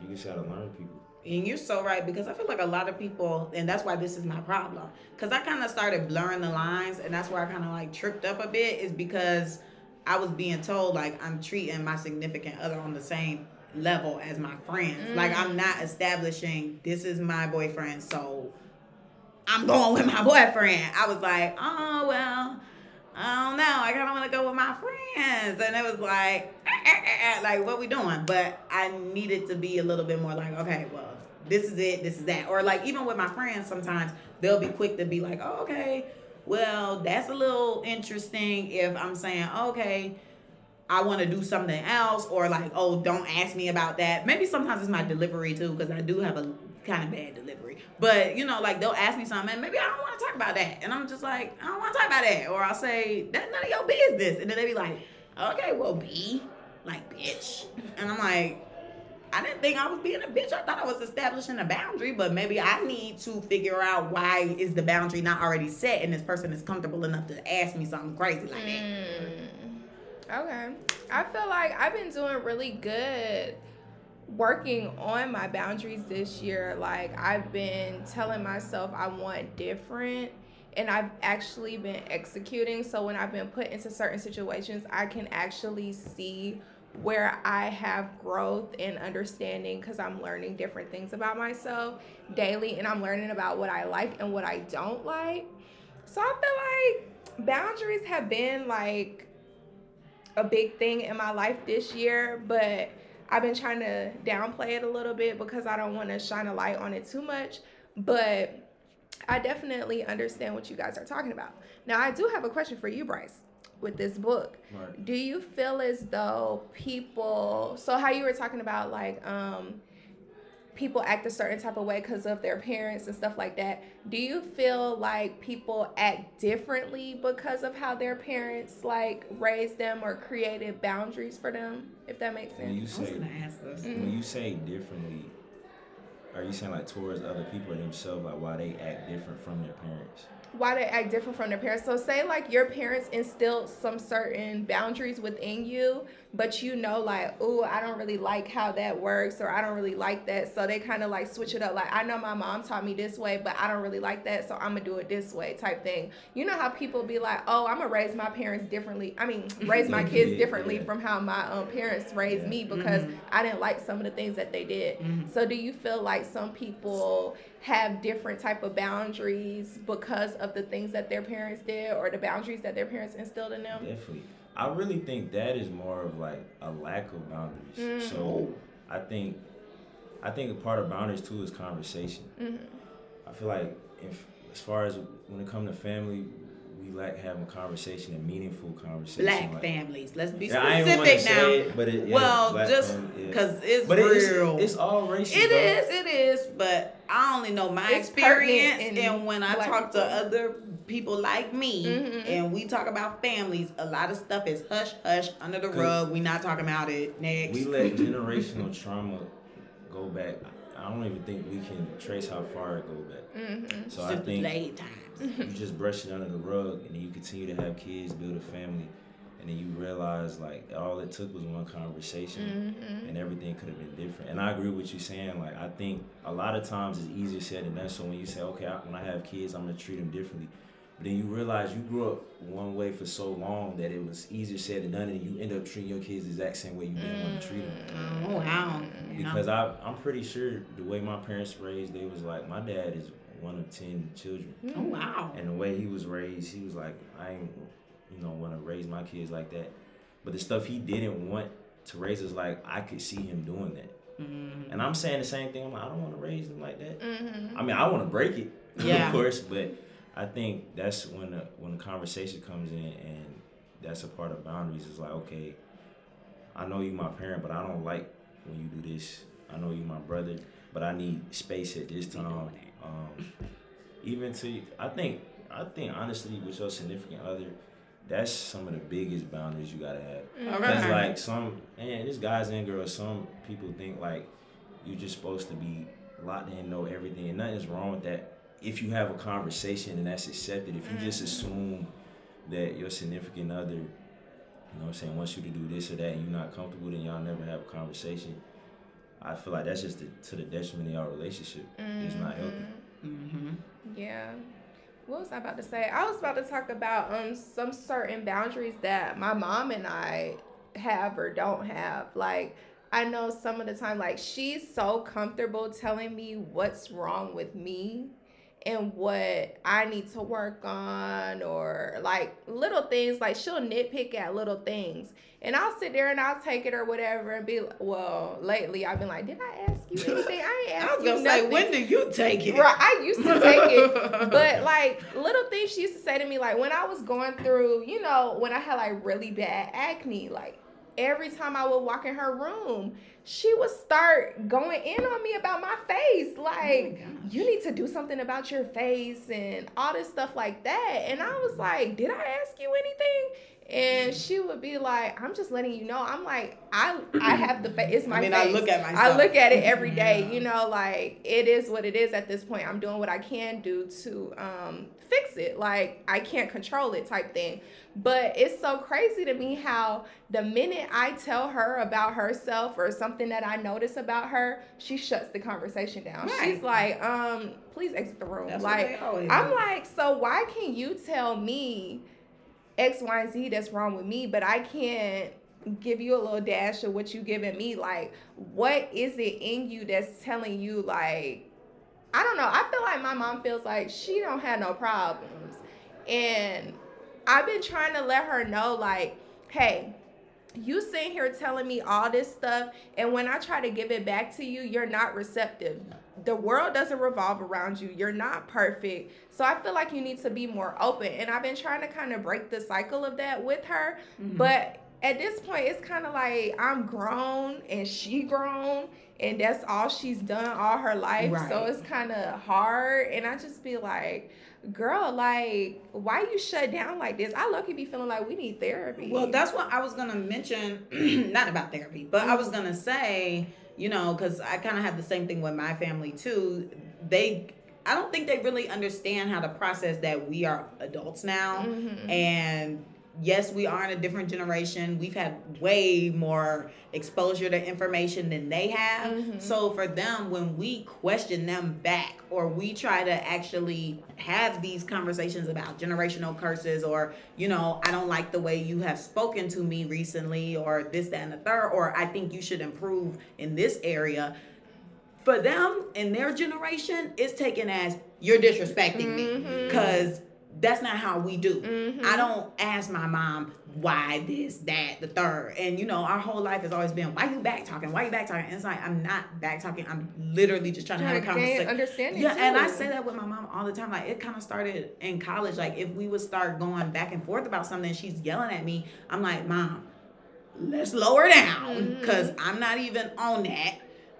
you just gotta learn people. And you're so right because I feel like a lot of people, and that's why this is my problem. Because I kind of started blurring the lines, and that's where I kind of like tripped up a bit, is because I was being told like I'm treating my significant other on the same level as my friends. Like I'm not establishing this is my boyfriend, so I'm going with my boyfriend. I was like, oh well, I don't know. I kind of want to go with my friends, and it was like, like what we doing? But I needed to be a little bit more like, okay, well, this is it, this is that, or like even with my friends, sometimes they'll be quick to be like, oh, okay, well, that's a little interesting. If I'm saying, okay. I want to do something else, or like, oh, don't ask me about that. Maybe sometimes it's my delivery too, because I do have a kind of bad delivery. But you know, like they'll ask me something, and maybe I don't want to talk about that, and I'm just like, I don't want to talk about that, or I'll say that's none of your business, and then they be like, okay, well, be like, bitch, and I'm like. I didn't think I was being a bitch. I thought I was establishing a boundary, but maybe I need to figure out why is the boundary not already set, and this person is comfortable enough to ask me something crazy like that. Mm. Okay. I feel like I've been doing really good working on my boundaries this year. Like I've been telling myself I want different and I've actually been executing. So when I've been put into certain situations, I can actually see where I have growth and understanding because I'm learning different things about myself daily and I'm learning about what I like and what I don't like. So I feel like boundaries have been like a big thing in my life this year, but I've been trying to downplay it a little bit because I don't want to shine a light on it too much. But I definitely understand what you guys are talking about. Now, I do have a question for you, Bryce with this book. Right. Do you feel as though people so how you were talking about like um people act a certain type of way because of their parents and stuff like that. Do you feel like people act differently because of how their parents like raised them or created boundaries for them? If that makes When sense. you I was say gonna ask this. Mm. when you say differently, are you saying like towards other people or themselves, like why they act different from their parents? Why they act different from their parents. So say like your parents instilled some certain boundaries within you, but you know like, oh, I don't really like how that works or I don't really like that. So they kind of like switch it up. Like I know my mom taught me this way, but I don't really like that, so I'm gonna do it this way type thing. You know how people be like, oh, I'm gonna raise my parents differently. I mean, raise my kids differently yeah. from how my um, parents raised Yeah. me because Mhm. I didn't like some of the things that they did. Mhm. So do you feel like some people have different type of boundaries because of the things that their parents did or the boundaries that their parents instilled in them? Definitely. I really think that is more of like a lack of boundaries. Mm. So I think I think a part of boundaries too is conversation. Mhm. I feel like if as far as when it comes to family, we lack having conversation and meaningful conversation. Black like, families. Let's be Yeah, I specific now. say it, but it, yeah, well, just family, yeah. because it's but real. it's, it's all racial. It though. is, it is, but I only know my It's experience, in and when I black talk to other people like me, Mhm. and we talk about families, a lot of stuff is hush hush under the rug. We not talking about it. Next, We let generational trauma go back. I don't even think we can trace how far it go back. Mhm. So I think late times. you just brush it under the rug and then you continue to have kids, build a family, and then you realize like all it took was one conversation Mhm. and everything could have been different. And I agree with you saying like I think a lot of times it's easier said than done. So when you say okay, I, when I have kids, I'm gonna treat them differently. But then you realize you grew up one way for so long that it was easier said than done, and you end up treating your kids the exact same way you didn't want to treat them. Oh wow! Because I, I'm pretty sure the way my parents raised, they was like, my dad is one of ten children, oh wow! and the way he was raised, he was like, I ain't, you know, want to raise my kids like that. But the stuff he didn't want to raise us like, I could see him doing that. Mhm. And I'm saying the same thing. I'm like, I don't want to raise them like that. Mhm. I mean, I want to break it, Yeah. of course, but I think that's when the when the conversation comes in, and that's a part of boundaries. It's like, okay, I know you my parent, but I don't like when you do this. I know you my brother, but I need space at this time. That. Um, even to, I think, I think honestly, with your significant other, that's some of the biggest boundaries you gotta have. Okay. Cause like some, and this guys and girls, some people think like you're just supposed to be locked in, know everything, and nothing's wrong with that. If you have a conversation and that's accepted, if you just Mm-hmm. assume that your significant other, you know what I'm saying, wants you to do this or that, and you're not comfortable, then y'all never have a conversation. I feel like that's just the, to the detriment of our relationship. It's not healthy. Mm-hmm. Yeah. What was I about to say? I was about to talk about um some certain boundaries that my mom and I have or don't have. Like I know some of the time like she's so comfortable telling me what's wrong with me and what I need to work on or like little things like she'll nitpick at little things. And I'll sit there and I'll take it or whatever and be like, well lately I've been like did I ask you anything? I ain't asked I was gonna say, when do you take it? Right, I used to take it, but like little things she used to say to me, like when I was going through, you know, when I had like really bad acne, like every time I would walk in her room, she would start going in on me about my face, like gosh. you need to do something about your face and all this stuff like that. And I was like, did I ask you anything? And she would be like, "I'm just letting you know." I'm like, "I I have the face. It's my I mean, face. I look at myself. I look at it every day. Yeah. You know, like it is what it is at this point. I'm doing what I can do to um, fix it. Like I can't control it, type thing. But it's so crazy to me how the minute I tell her about herself or something that I notice about her, she shuts the conversation down. Right. She's like, um, please exit the room. That's like I'm do. like, so why can you tell me X, Y, and Z that's wrong with me, but I can't give you a little dash of what you giving me? Like, what is it in you that's telling you like I don't know. I feel like my mom feels like she don't have no problems. And I've been trying to let her know, like, hey, you sitting here telling me all this stuff, and when I try to give it back to you, you're not receptive. The world doesn't revolve around you. You're not perfect. So I feel like you need to be more open. And I've been trying to kind of break the cycle of that with her. Mm-hmm. But at this point, it's kind of like I'm grown and she grown, and that's all she's done all her life. So it's kind of hard. And I just be like, girl, like, why you shut down like this? I lucky be feeling like we need therapy. Well, that's what I was gonna mention, not about therapy, but I was gonna say, you know, because I kind of have the same thing with my family too. They, I don't think they really understand how to process that we are adults now, Mhm. and yes, we are in a different generation. We've had way more exposure to information than they have. Mhm. So for them, when we question them back, or we try to actually have these conversations about generational curses, or you know, I don't like the way you have spoken to me recently, or this, that, and the third, or I think you should improve in this area. For them in their generation, it's taken as you're disrespecting me Mhm. because that's not how we do. Mhm. I don't ask my mom why this, that, the third. And you know, our whole life has always been, why you back talking? Why you back talking? And it's like I'm not back talking. I'm literally just trying to have a Trying to gain conversation. understanding. Yeah, and I say that with my mom all the time. Like it kind of started in college. Like if we would start going back and forth about something, she's yelling at me. I'm like, Mom, let's lower down because I'm not even on that.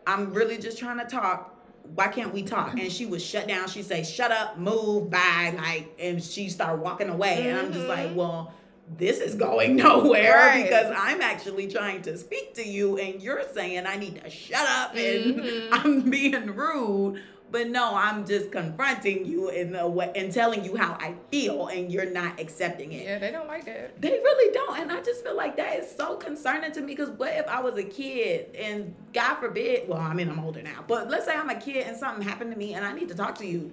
I'm really just trying to talk. Why can't we talk? And she would shut down. She'd say, "Shut up, move, bye," like, and she started walking away. And I'm just like, Mhm. well. This is going nowhere Right. because I'm actually trying to speak to you, and you're saying I need to shut up and Mhm. I'm being rude. But no, I'm just confronting you in a way and telling you how I feel, and you're not accepting it. Yeah, they don't like that. They really don't. And I just feel like that is so concerning to me because what if I was a kid and God forbid, well, I mean, I'm older now, but let's say I'm a kid and something happened to me and I need to talk to you.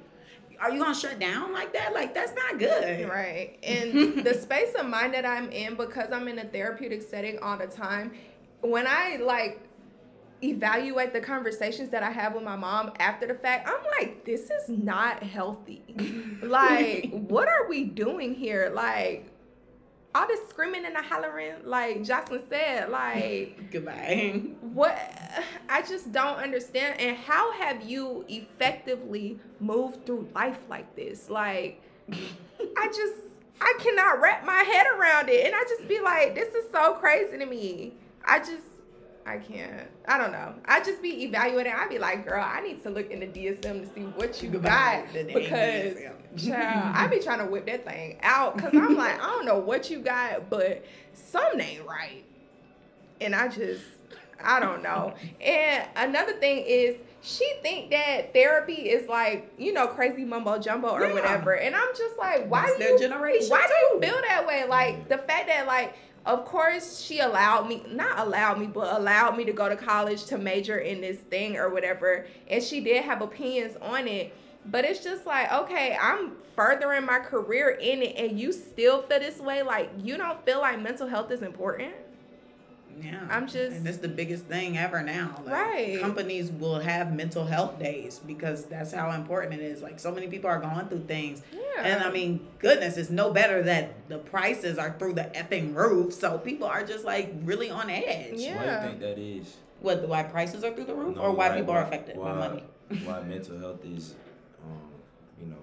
Are you going to shut down like that? Like, that's not good. Right. And the space of mind that I'm in, because I'm in a therapeutic setting all the time, when I like evaluate the conversations that I have with my mom after the fact, I'm like, this is not healthy. like, what are we doing here? Like, all this screaming and the hollering, like Jocelyn said, like, Goodbye. what I just don't understand. And how have you effectively moved through life like this? Like, I just I cannot wrap my head around it. And I just be like, this is so crazy to me. I just I can't. I don't know. I just be evaluating. I be like, girl, I need to look into DSM to see what you Goodbye, got because child, I be trying to whip that thing out because I'm like, I don't know what you got, but something ain't right. And I just, I don't know. And another thing is, she think that therapy is like, you know, crazy mumbo jumbo or Yeah. whatever. And I'm just like, why That's do you generation, why do you feel that way? Like the fact that like of course she allowed me not allowed me but allowed me to go to college to major in this thing or whatever. And she did have opinions on it. But it's just like okay i'm furthering my career in it and you still feel this way? Like you don't feel like mental health is important Yeah. I'm just and it's the biggest thing ever now. Like, Right. Companies will have mental health days because that's how important it is. Like so many people are going through things. yeah. And I mean, goodness, it's no better that the prices are through the effing roof. So people are just like really on edge. Yeah. Why do you think that is? What, why prices are through the roof No, or why like, people are affected why, by money? why mental health is, um, you know,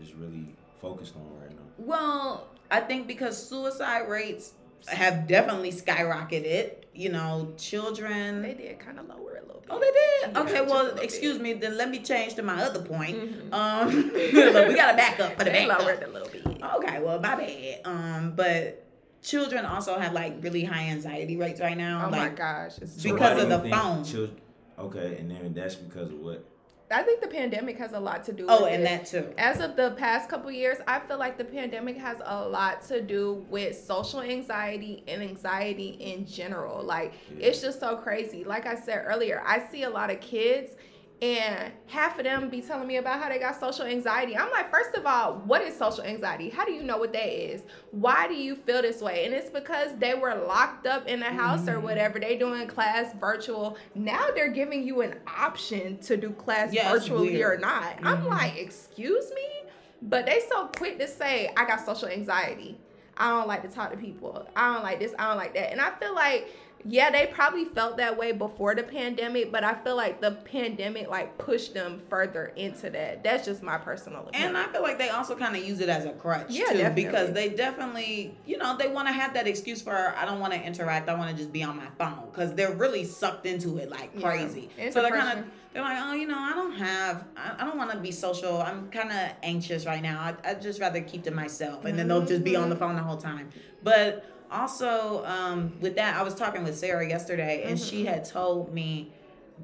just really focused on right now. Well, I think because suicide rates have definitely skyrocketed. You know, children. they did kind of lower a little bit. Oh, they did. Yeah, okay, well, excuse bit. me. Then let me change to my other point. Mhm. Um, look, we gotta back up for the they back lowered up. a little bit. Okay, well, my bad. Um, but children also have like really high anxiety rates right now. Oh my gosh, it's Because why of the think phone. chil- okay, and then that's because of what? I think the pandemic has a lot to do. Oh, with and it. that too. As of the past couple years, I feel like the pandemic has a lot to do with social anxiety and anxiety in general. Like, Yeah. it's just so crazy. Like I said earlier, I see a lot of kids, and half of them be telling me about how they got social anxiety. I'm like, first of all, what is social anxiety? How do you know what that is? Why do you feel this way? And it's because they were locked up in a house or Mhm. whatever. They doing class virtual. Now they're giving you an option to do class it's virtually or not. I'm Mhm. like, excuse me? But they so quick to say, I got social anxiety. I don't like to talk to people. I don't like this. I don't like that. And I feel like, yeah, they probably felt that way before the pandemic, but I feel like the pandemic like pushed them further into that. That's just my personal opinion. And I feel like they also kind of use it as a crutch Yeah, too, definitely. because they definitely, you know, they want to have that excuse for I don't want to interact. I want to just be on my phone because they're really sucked into it like crazy. It's so they're kind of they're like, oh, you know, I don't have, I, I don't want to be social. I'm kind of anxious right now. I I just rather keep to myself, and then they'll just be on the Mhm. phone the whole time. But also, um, with that, I was talking with Sarah yesterday, and she Mhm. had told me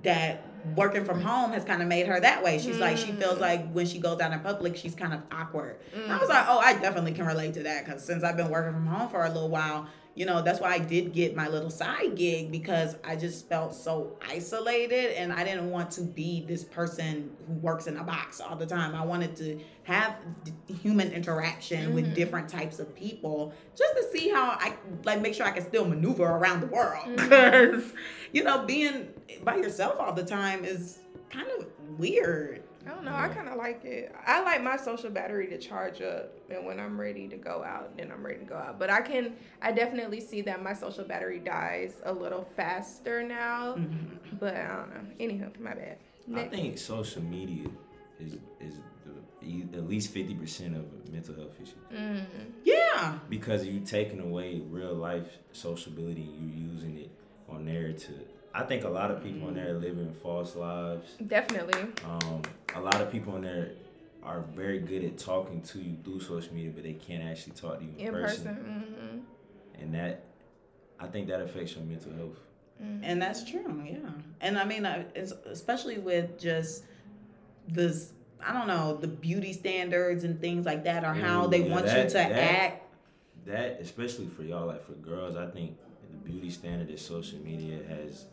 that working from home has kind of made her that way. She's like, she feels Mm. like when she goes out in public, she's kind of awkward. And I Mm. was like, oh, I definitely can relate to that because since I've been working from home for a little while, you know, that's why I did get my little side gig because I just felt so isolated and I didn't want to be this person who works in a box all the time. I wanted to have d- human interaction with Mhm. different types of people just to see how I like make sure I can still maneuver around the world because you know being by yourself all the time is kind of weird. I don't know. I kind of like it. I like my social battery to charge up, and when I'm ready to go out, then I'm ready to go out. But I can, I definitely see that my social battery dies a little faster now. Mhm. But I don't know. Anywho, my bad. I think social media is is the, e- at least fifty percent of mental health issues Mm. Yeah. because you're taking away real life sociability and you using it on there to. I think a lot of people in there are living false lives. Definitely. Um, a lot of people in there are very good at talking to you through social media, but they can't actually talk to you in, In person. person. and that I think that affects your mental health. Mm-hmm. And that's true, yeah. And I mean, I- it's, especially with just this, I don't know, the beauty standards and things like that, or how they yeah, want that- you to that- act. That especially for y'all, like for girls, I think the beauty standard that social media has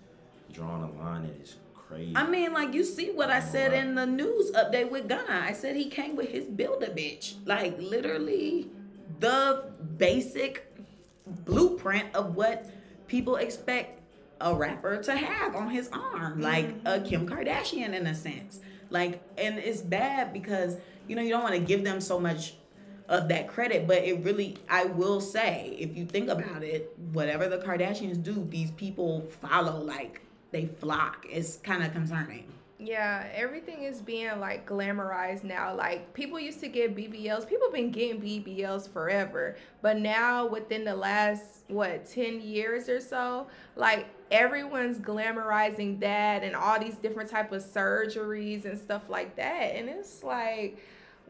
drawn a line that is crazy. I mean, like you see what I Oh, said in the news update with Gunna. I said he came with his build a bitch, like literally the basic blueprint of what people expect a rapper to have on his arm, mm-hmm. like a Kim Kardashian in a sense. Like, and it's bad because you know you don't want to give them so much of that credit, but it really, I will say, if you think about it, whatever the Kardashians do, these people follow like they flock. It's kind of concerning. Yeah, everything is being like glamorized now. Like people used to get BBLs. People been getting BBLs forever. But now within the last what, 10 years or so, like everyone's glamorizing that and all these different type of surgeries and stuff like that. And it's like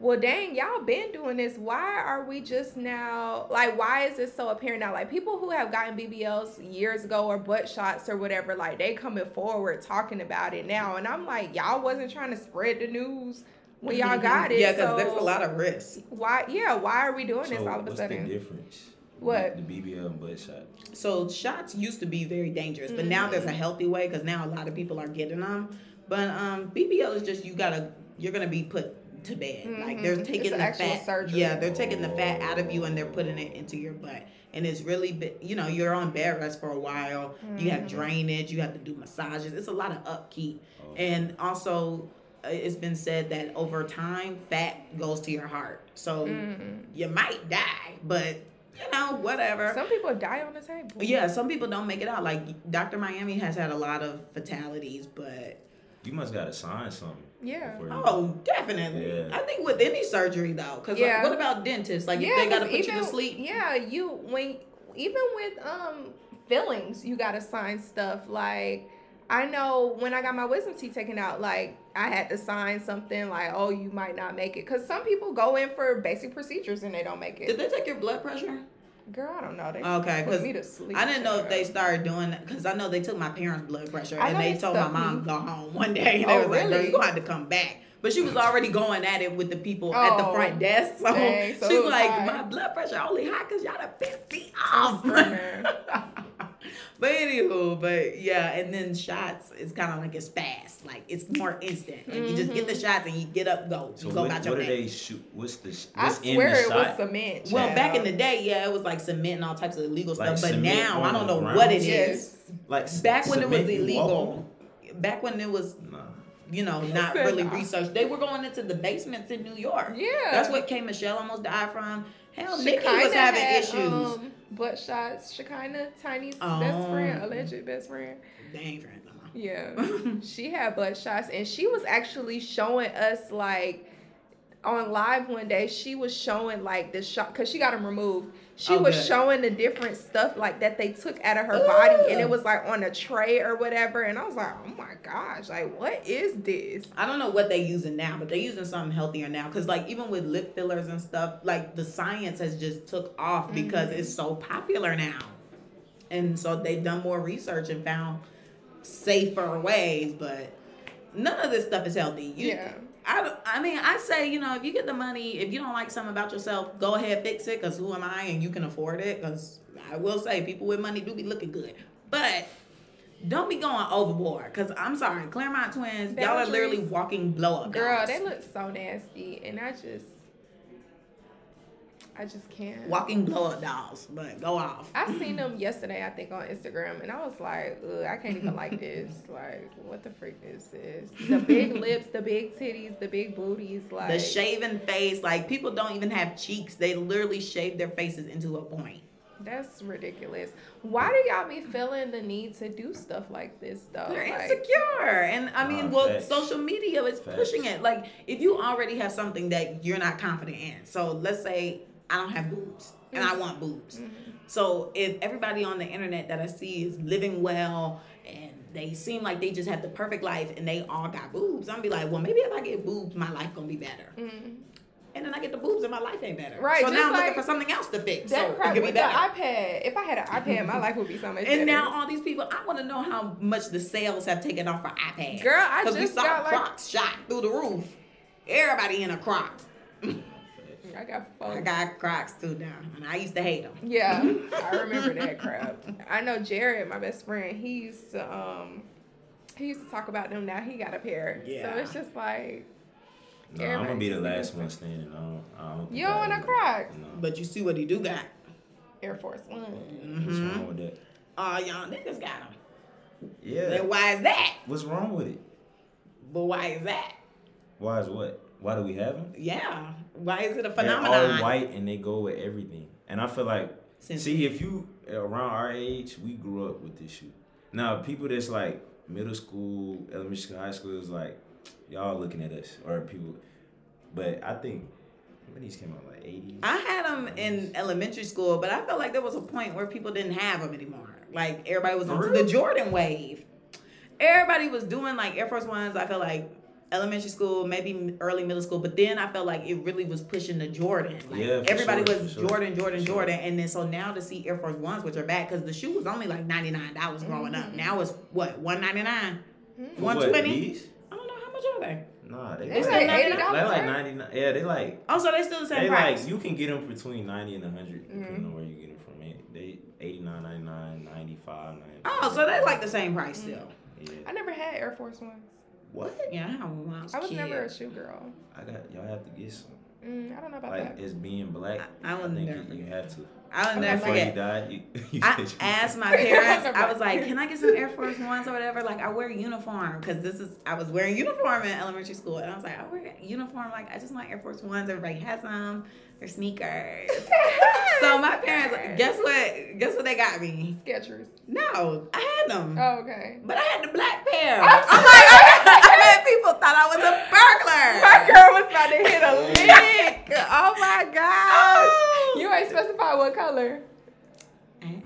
well dang y'all been doing this why are we just now like why is this so apparent now like people who have gotten bbls years ago or butt shots or whatever like they coming forward talking about it now and i'm like y'all wasn't trying to spread the news when y'all got it yeah, because so there's a lot of risk. why yeah why are we doing this all of a what's the sudden difference? What? The BBL and butt shot. So shots used to be very dangerous, but now there's a Mm-hmm. healthy way because now a lot of people are getting them. But um, BBL is just you gotta you're gonna be put to bed. Like they're taking It's the an actual fat. surgery. Yeah, they're taking the fat out of you and they're putting it into your butt. and it's really you know you're on bed rest for a while. You have Mhm. drainage. You have to do massages. It's a lot of upkeep, Oh. and also uh, it's been said that over time fat goes to your heart, so Mhm. you might die, but you know whatever. Some people die on the table. yeah, some people don't make it out. Like Dr. Miami has had a lot of fatalities, but you must gotta sign something. Yeah. before you- Oh, definitely. Yeah. I think with any surgery though, because Yeah. what about dentists? Like yeah, they gotta 'cause put you even- to sleep. Yeah, you when even with um fillings, you gotta sign stuff like. I know when I got my wisdom teeth taken out, like I had to sign something like, "Oh, you might not make it," because some people go in for basic procedures and they don't make it. Did they take your blood pressure? Girl, I don't know. They Okay, because me to sleep. I didn't know if they started doing that because I know they took my parents' blood pressure and they they told my mom me. to go home one day. And they Oh, was like, "Girl, really? you gonna have to come back." But she was already going at it with the people at the Oh, front desk, so, dang, so she's was like, high. "My blood pressure only high because y'all done pissed me off." screaming. but anywho, but yeah, and then shots is kind of like it's fast, like it's more instant. Like you just get the mm-hmm. shots and you get up, go, So you go what, about your what do they shoot? What's the? sh- I What's in the it shot? was cement. Well, back in the day, yeah, it was like cement and all types of illegal Like stuff. But now I don't know ground? what it is. Yes. like s- Back when it was cement you walk illegal, back when it was. Nah. You know, not really researched, they were going into the basements in New York. Yeah. That's what K. Michelle almost died from. Hell, She Nikki was having had, issues. Um, butt shots. Shekinah, Tiny's best Oh. friend, alleged best friend. Dangerous. no more. Yeah. she had butt shots, and she was actually showing us like on live one day. She was showing like the shot because she got them removed. She Oh, was good. showing the different stuff like that they took out of her body, and it was like on a tray or whatever. And I was like, oh my gosh, like what is this? I don't know what they're using now, but they're using something healthier now. Cause like even with lip fillers and stuff, like the science has just took off because Mhm. it's so popular now, and so they've done more research and found safer ways. But none of this stuff is healthy. You, yeah. I, I mean, I say, you know, if you get the money, if you don't like something about yourself, go ahead, fix it, because who am I and you can afford it? Because I will say, people with money do be looking good. But don't be going overboard, because I'm sorry, Clermont twins, y'all are literally walking blow up. Girl, they look so nasty, and I just, I just can't. Walking blow up dolls, but go off. I seen them yesterday, I think, on Instagram, and I was like, Ugh, I can't even like this. Like, what the freak is this? The big lips, the big titties, the big booties, like The shaven face, like people don't even have cheeks. They literally shave their faces into a point. that's ridiculous. Why do y'all be feeling the need to do stuff like this though? They're Like, insecure. And I mean, Nah, well, facts. social media is Facts. pushing it. Like, if you already have something that you're not confident in, so let's say I don't have boobs and I want boobs. Mhm. So if everybody on the internet that I see is living well and they seem like they just have the perfect life and they all got boobs, I'm be like, well, maybe if I get boobs, my life gonna be better. Mhm. And then I get the boobs and my life ain't better. Right, So now I'm looking for something else to fix. That so crap it can be better. iPad. If I had an iPad, my life would be so much better. And now all these people, I want to know how much the sales have taken off for iPads. Girl, I Because we just saw got, like- Crocs shot through the roof. Everybody in a Croc. I got I got Crocs too now, and I used to hate them. Yeah, I remember that crap. I know Jared, my best friend. He used to um, he used to talk about them. Now he got a pair. Yeah. So it's just like No, I'm gonna be the last one standing. I don't. I don't You don't wanna ever- Crocs? No. But you see what he do got. Air Force One. What's Mm-hmm. wrong with that? Oh, y'all niggas got them. Yeah. Then why is that? What's wrong with it? But why is that? Why is what? Why do we have them? Yeah. Why is it a phenomenon? They're all white and they go with everything. And I feel like, Since- see, if you around our age, we grew up with this shit. Now, people that's like middle school, elementary school, high school is like, y'all looking at us or people. But I think when these came out, like 80s. I had them in elementary school, but I felt like there was a point where people didn't have them anymore. Like everybody was on real? the Jordan wave. Everybody was doing like Air Force Ones. I felt like elementary school, maybe early middle school, but then I felt like it really was pushing the Jordan. Like Yeah, everybody sure, was sure, Jordan, Jordan, sure. Jordan, and then so now to see Air Force Ones, which are back, because the shoe was only like ninety nine dollars growing up. Mhm. Now it's what one ninety nine. Mm-hmm. One What, these? I don't know how much are they. Nah, they It's like, like eighty they dollars. like 99. Yeah, they like, Oh, so they still the same they price. like, you can get them between 90 and 100, depending Mhm. on where you get them from. They, they 89, 99, 95, 90. oh, so they like the same price still. Yeah. I never had Air Force Ones. What? Yeah, I when I was, I was kid. never a shoe girl. I got, y'all have to get some. Mm, I don't know about Like, that. it's being black. I- I I, would think never it, you have to. I'll never Before you forget. died, you, you I asked my parents. I was like, "Can I get some Air Force Ones or whatever?" Like, I wear uniform because this is. I was wearing uniform in elementary school, and I was like, "I wear uniform. Like, I just want Air Force Ones. Everybody has them. They're sneakers." so my parents, guess what? Guess what they got me? Skechers. No, I had them, Oh, okay. but I had the black pair. I'm I'm like, I people thought I was a burglar. My girl was about to hit a lick. Oh my gosh. Oh. You ain't specify what color.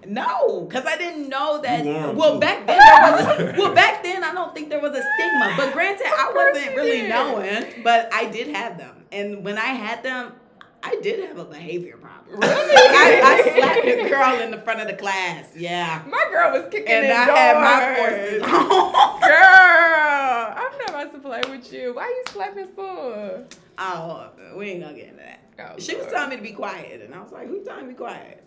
No, because I didn't know that. You Well, too. back then, there was a, well, back then, I don't think there was a stigma. But granted, I wasn't really did. knowing, but I did have them. And when I had them, I did have a behavior problem. Really? I, I slapped a girl in the front of the class. Yeah. My girl was kicking And I doors. had my forces on. Girl, I'm not about to play with you. Why are you slapping son? Oh, we ain't gonna get into that. Oh, She was telling me to be quiet, and I was like, "Who's telling me to be quiet?"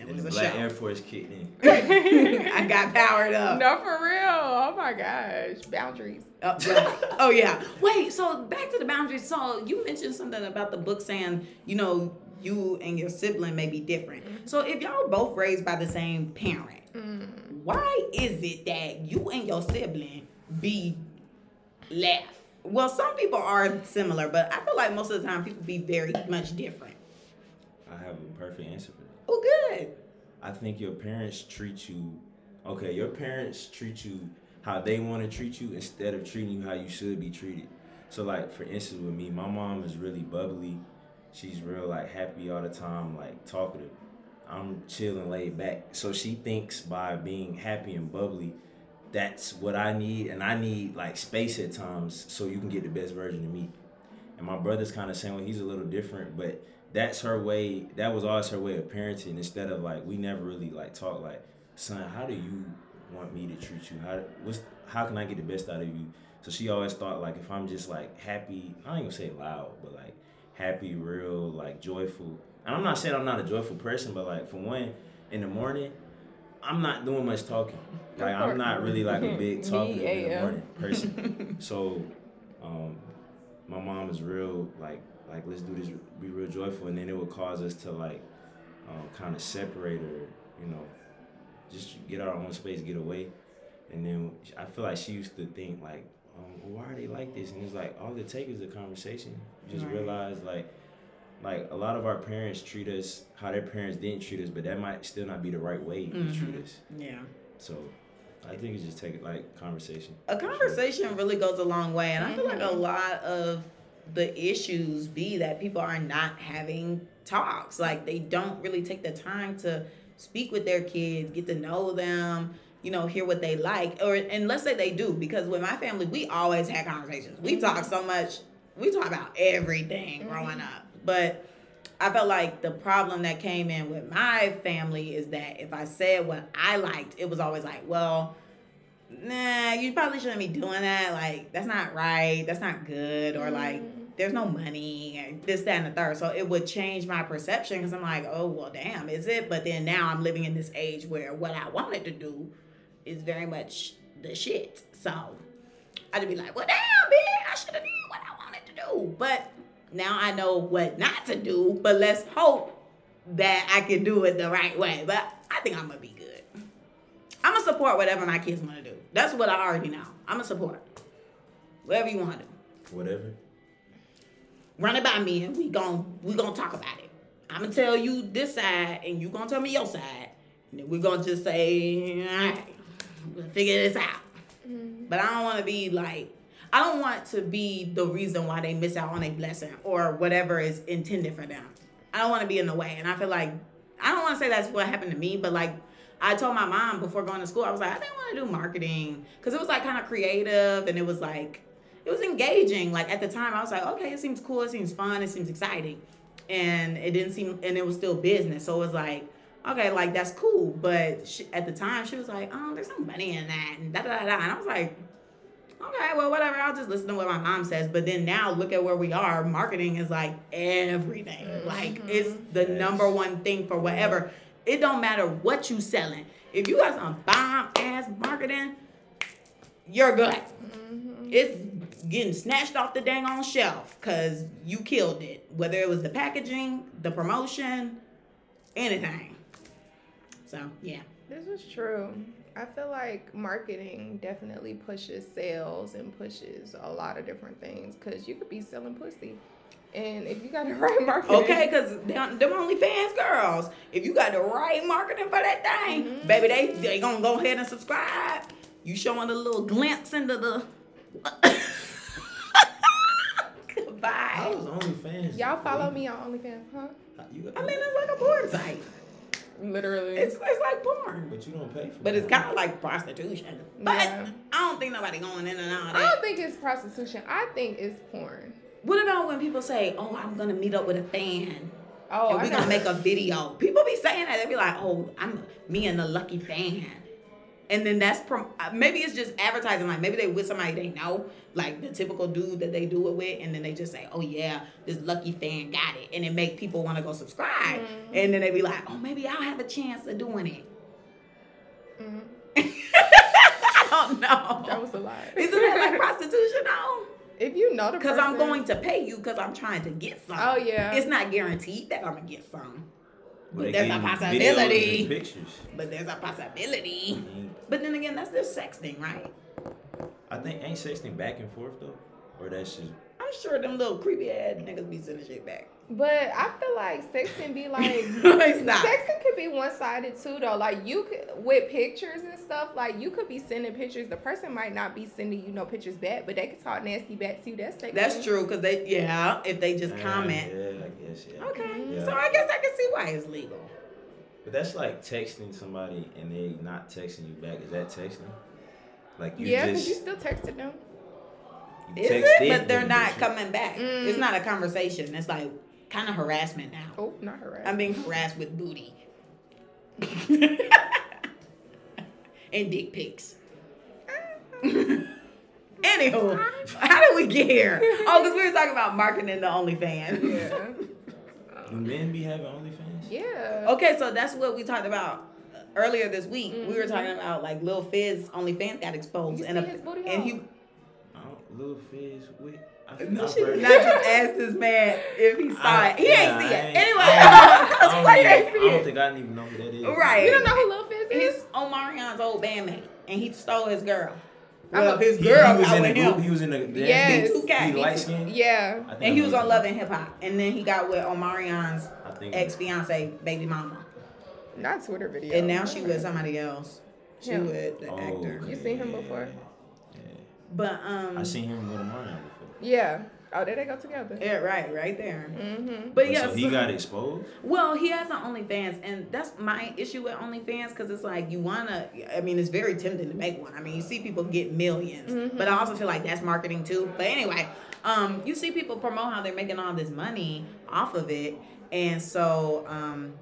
And it and was the a Black show. Air Force kicked in. I got powered up. No, for real. Oh my gosh. Boundaries. Oh, right. oh yeah. Wait. So back to the boundaries. So you mentioned something about the book saying, you know, you and your sibling may be different. Mm-hmm. So if y'all both raised by the same parent, mm. why is it that you and your sibling be left? Well, some people are similar, but I feel like most of the time people be very much different. I have a perfect answer Oh, good. I think your parents treat you okay, your parents treat you how they want to treat you instead of treating you how you should be treated. So like for instance with me, my mom is really bubbly. She's real like happy all the time, like talkative. I'm chilling laid back. So she thinks by being happy and bubbly, that's what I need and I need like space at times so you can get the best version of me. And my brother's kind of saying well, he's a little different, but that's her way. That was always her way of parenting. Instead of like, we never really like talk like, son, how do you want me to treat you? How what's how can I get the best out of you? So she always thought like, if I'm just like happy, I don't even say loud, but like happy, real, like joyful. And I'm not saying I'm not a joyful person, but like for one, in the morning, I'm not doing much talking. Like I'm not really like a big talker in the morning person. so, um, my mom is real like like let's do this be real joyful and then it would cause us to like um, kind of separate or you know just get our own space get away. And then i feel like she used to think like um, well, why are they like this? And it's like all it takes is a conversation. You just Right. realize like like a lot of our parents treat us how their parents didn't treat us but that might still not be the right way to treat us. Yeah. so i think it's just take it like conversation. A conversation really goes a long way and i feel like a Mhm. lot of the issues be that people are not having talks. Like they don't really take the time to speak with their kids get to know them you know hear what they like or and let's say they do because with my family we always had conversations. We mm-hmm. talk so much. We talk about everything mm-hmm. growing up. But I felt like the problem that came in with my family is that if I said what I liked, it was always like, well, nah, you probably shouldn't be doing that. Like, that's not right. That's not good. Or like, mm-hmm. There's no money and this, that, and the third. So it would change my perception because I'm like, oh, well, damn, is it? But then now I'm living in this age where what I wanted to do is very much the shit. So I'd be like, well, damn, bitch, I should have did what I wanted to do. But now I know what not to do. But let's hope that I can do it the right way. But I think I'm gonna be good. I'm gonna support whatever my kids want to do. That's what I already know. I'm gonna support whatever you want to do. whatever Run it by me, and we gon' we gonna talk about it. I'm gonna tell you this side, and you gonna tell me your side, and then we're gonna just say, all right, we'll figure this out. Mm-hmm. But I don't want to be like, I don't want to be the reason why they miss out on a blessing or whatever is intended for them. I don't want to be in the way. And I feel like, I don't want to say that's what happened to me, but like, I told my mom before going to school, I was like, I didn't want to do marketing because it was like kind of creative and it was like, it was engaging. Like at the time, I was like, okay, it seems cool, it seems fun, it seems exciting. And it didn't seem, and it was still business. So it was like, okay, like that's cool. But she, at the time, she was like, oh, there's no money in that. And da da da. da. And I was like, okay, well, whatever. I'll just listen to what my mom says. But then now look at where we are. Marketing is like everything. Mm-hmm. Like it's the Yes. number one thing for whatever. It don't matter what you selling. If you got some bomb ass marketing, you're good. Mm-hmm. It's getting snatched off the dang on shelf because you killed it. Whether it was the packaging, the promotion, anything. So yeah. This is true. I feel like marketing definitely pushes sales and pushes a lot of different things because you could be selling pussy. And if you got the right marketing, Okay, because them, them OnlyFans girls, if you got the right marketing for that thing, Mhm. baby, they they gonna go ahead and subscribe. You showing a little glimpse into the. How Goodbye. is OnlyFans? y'all follow me on OnlyFans, huh? How- You, I mean, it's like a porn site. Literally. It's, it's like porn. but you don't pay for. But it's kind of like prostitution. But Yeah. I don't think nobody going in and out of I don't think it's prostitution. I think it's porn. What about when people say, "Oh, I'm gonna meet up with a fan Oh, and we're gonna make a video"? People be saying that. They be like, "Oh, I'm me and the lucky fan," and then that's prom- uh, maybe it's just advertising. Like maybe they with somebody they know, like the typical dude that they do it with, and then they just say, "Oh yeah, this lucky fan got it," and it make people want to go subscribe, Mhm. and then they be like, "Oh, maybe I'll have a chance of doing it." Mhm. I don't know. That was a lie. Isn't that like prostitution though? if you know the Because I'm going to pay you because I'm trying to get some. Oh yeah. It's not guaranteed that I'm gonna get some, But there's a possibility. Pictures. but there's a possibility. Mhm. But then again, that's just sexting, right? I think ain't sexting back and forth though, or that's just. I'm sure them little creepy ass niggas be sending shit back. But I feel like sexting be like It's not. Sexting could be one sided too though. Like you could with pictures and stuff, like you could be sending pictures. The person might not be sending you no pictures back, but they could talk nasty back to you. That's sexting. That's true, cause they yeah, if they just comment. Yeah, I guess yeah. Okay, Yeah. so I guess I can see why it's legal. But that's like texting somebody and they not texting you back. Is that texting? Like you yeah, because just you still texted them. you Is it? But they're not coming back. Mm. It's not a conversation. It's like kind of harassment now. Oh, not harassment. I'm being harassed with booty. and dick pics. Anywho, how did we get here? Oh, because we were talking about marketing the OnlyFans. yeah. Do men be having OnlyFans? Yeah. okay, so that's what we talked about earlier this week. We were Mhm. talking about like Lil Fizz OnlyFans got exposed, You and see a, his booty and he I hole? don't, little Fizz with. I, no, I've she did not just ask this man if he saw I- it. He yeah, ain't see it. ain't- Anyway, I don't, that's I why don't, they even- I don't think I even know who that is. Right. You don't know who Lil Fizz is? He's Omarion's old bandmate, and he stole his girl. I'm Well, his He, girl he was in the group. him, He was in the dance Yes. group. Me too, He me light too. skinned. Yeah. And he was on. Love and Hip Hop, and then he got with Omarion's ex fiance, baby mama, Not Twitter video. and now she with somebody else. She Yeah. with the Oh, actor. You seen him before? But um, I seen him with Omarion before. Yeah. Oh, there they go together. yeah, right, right there. Mm-hmm. But yeah, so he got exposed. Well, he has an OnlyFans, and that's my issue with OnlyFans because it's like you wanna. I mean, it's very tempting to make one. I mean, you see people get 1000000s Mhm. but I also feel like that's marketing too. But anyway, um, you see people promote how they're making all this money off of it, and so um,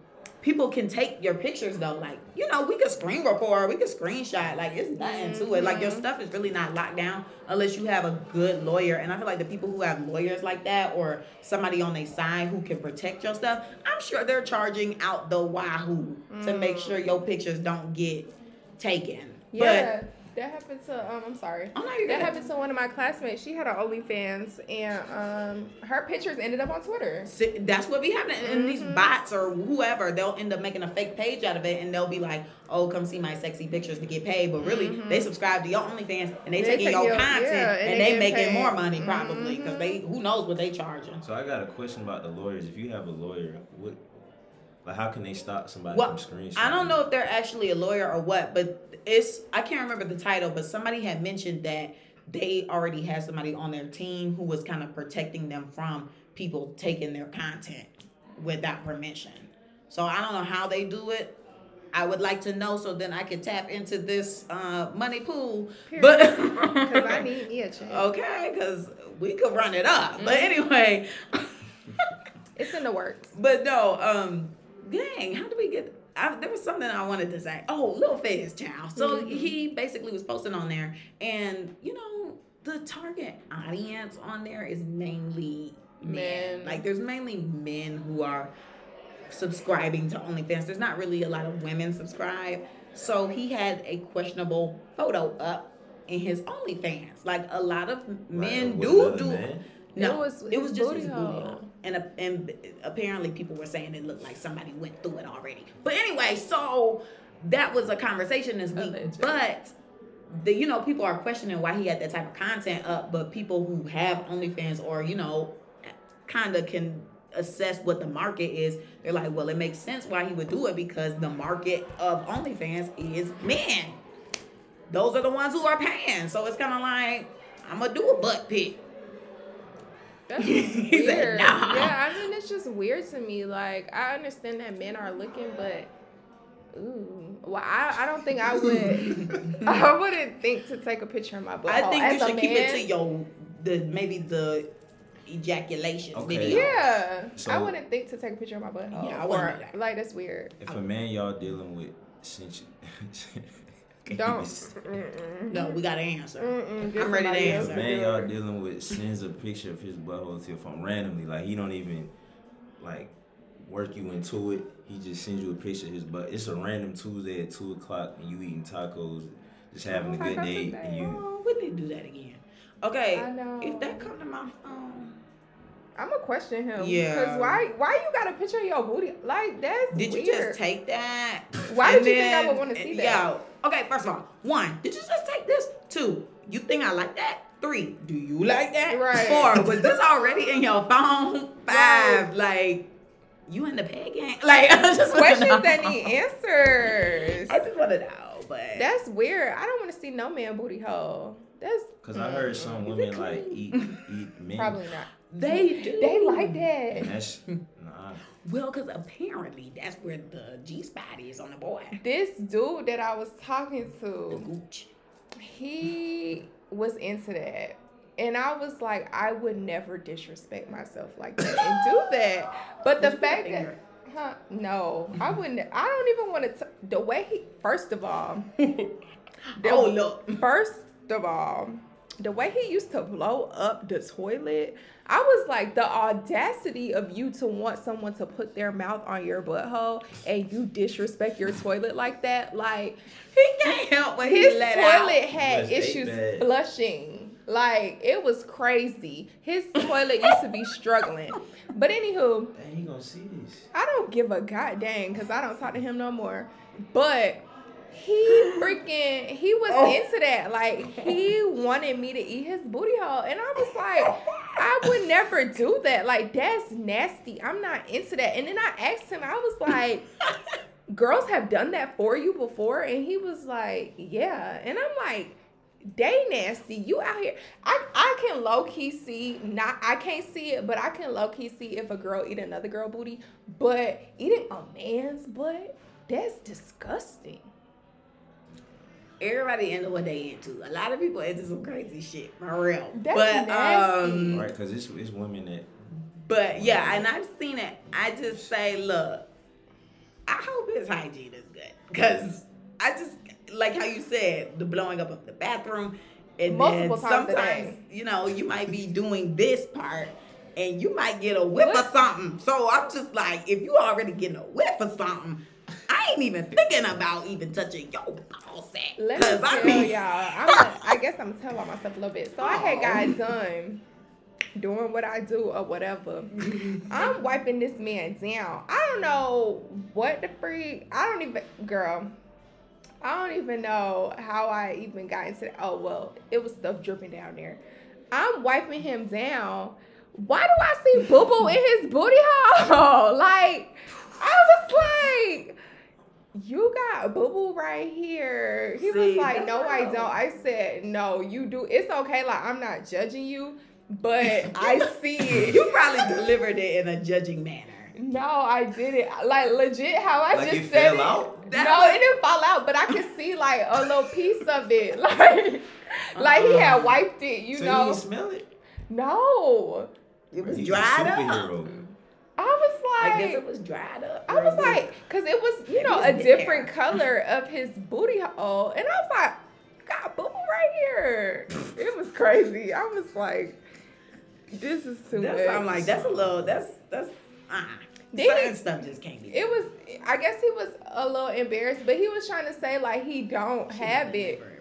people can take your pictures though. Like you know, we could screen record, we could screenshot. Like it's nothing to it. Like your Mhm. stuff is really not locked down unless you have a good lawyer. And I feel like the people who have lawyers like that or somebody on their side who can protect your stuff, I'm sure they're charging out the wahoo to make Mm. sure your pictures don't get taken. Yeah. That happened to um I'm sorry. Oh no, you're That good. happened to one of my classmates. She had an OnlyFans and um her pictures ended up on Twitter. See, That's what be happening. And these Mhm. bots or whoever, they'll end up making a fake page out of it and they'll be like, oh, come see my sexy pictures to get paid. But really, Mhm. they subscribe to your OnlyFans and they, They taking take your your- content yeah, and, and they, they making get more money probably because Mhm. they who knows what they charging. So I got a question about the lawyers. If you have a lawyer, what, like, how can they stop somebody Well, from screenshotting? I don't know if they're actually a lawyer or what, but it's I can't remember the title, but somebody had mentioned that they already had somebody on their team who was kind of protecting them from people taking their content without permission. So I don't know how they do it. I would like to know so then I could tap into this uh, money pool. But Because I need me a check. okay, because we could run it up. But Mhm. anyway, It's in the works. but no, um, dang, how do we get? I, there was something I wanted to say. Oh, Lil Fizz, child. So Mhm. he basically was posting on there, and you know the target audience on there is mainly men. Men. Like there's mainly men who are subscribing to OnlyFans. There's not really a lot of women subscribe. So he had a questionable photo up in his OnlyFans. Like a lot of men Like, with do do. man? No, It was it was just booty his booty hole. And uh, and apparently people were saying it looked like somebody went through it already. But anyway, so that was a conversation this week. Alleged. But the you know people are questioning why he had that type of content up, but people who have OnlyFans or you know kind of can assess what the market is. They're like, well, it makes sense why he would do it because the market of OnlyFans is men. Those are the ones who are paying. So it's kind of like I'm gonna do a butt pic. That's He said, weird. "Nah." Yeah, I mean it's just weird to me. Like I understand that men are looking, but ooh, well, I, I don't think I would. I wouldn't think to take a picture of my butt. I think as you a should keep it to your the maybe the ejaculation Okay. video. Yeah, I wouldn't think to take a picture of my butt. Yeah, I wouldn't or like that's weird. If a man y'all dealing with since Don't. Mm-mm. No, we got to answer. Mm-mm. I'm ready to somebody answer. else If a to man y'all dealing with sends a picture of his butthole to your phone randomly, like he don't even like work you into it. He just sends you a picture of his butt. It's a random Tuesday at two o'clock and you eating tacos, just oh, having a good day, and you Oh, we need to do that again. Okay. I know. If that come to my phone, I'm gonna question him. Yeah. Cause why? Why you got a picture of your booty? Like that's did you just take that? Why And did you think I would wanna eh, see that? Yo, okay. First of all, one, did you just take this? Two, you think I like that? Three, do you like that? Right. Four, was this already in your phone? Five, like you in the peg game? Like I just wanna Questions know. that need answers. I just want to know, but That's weird. I don't want to see no man booty hole. That's Cause I heard some women like eat eat men. probably not. they do. They like And that. Well, because apparently that's where the G spot is on the boy. This dude that I was talking The to, gooch. he was into that. And I was like, I would never disrespect myself like that and do that. But the Did you put a fact that, huh? No, I wouldn't. I don't even want to. The way he, first of all, Oh look. First of all, the way he used to blow up the toilet, I was like, the audacity of you to want someone to put their mouth on your butthole and you disrespect your toilet like that. Like, He can't help when his he let toilet out. had Was they issues bad? flushing. Like, it was crazy. His toilet used to be struggling. But anywho, Dang, he gonna see this. I don't give a goddamn because I don't talk to him no more. But he freaking he was Oh. into that. Like he wanted me to eat his booty hole. And I was like, I would never do that. Like that's nasty. I'm not into that. And then I asked him, I was like, girls have done that for you before? And he was like, Yeah. And I'm like, they nasty. You out here. I, I can low key see not I can't see it, but I can low key see if a girl eat another girl booty. But eating a man's butt, that's disgusting. Everybody into what they into. A lot of people into some crazy shit, for real. That's but nasty. um, Right, cause it's it's women that but yeah, and I've seen it. I just say, look, I hope his hygiene is good, cause I just like how you said the blowing up of the bathroom, and Multiple then times sometimes day. you know you might be doing this part. And you might get a whiff What? of something. So I'm just like, if you already getting a whiff of something, I ain't even thinking about even touching your ball sack. Let me tell I mean, y'all. I'm a, I guess I'm gonna myself a little bit. So I had Oh. guys done doing what I do or whatever. I'm wiping this man down. I don't know what the freak. I don't even, girl. I don't even know how I even got into. Oh well, it was stuff dripping down there. I'm wiping him down. Why do I see boo boo in his booty hole? Like I was like, you got boo boo right here. He was like, no, I don't. I said, no, you do. It's okay. Like I'm not judging you, but I see it. you probably delivered it in a judging manner. No, I didn't. Like legit, how I Like just it said fell it. out? That no, was- it didn't fall out, but I could see like a little piece of it. Like, like he had uh-uh. wiped it. You so know? you smell it. No, It was He's a dried up. I was like, I guess it was dried up. I was like, cause it was, you know, was a there. different color of his booty hole, and I was like, got boo boo right here. It was crazy. I was like, this is too that's much. I'm like, that's a little. That's that's. Uh, Then certain stuff just can't be. It was. I guess he was a little embarrassed, but he was trying to say like he don't have it. Right.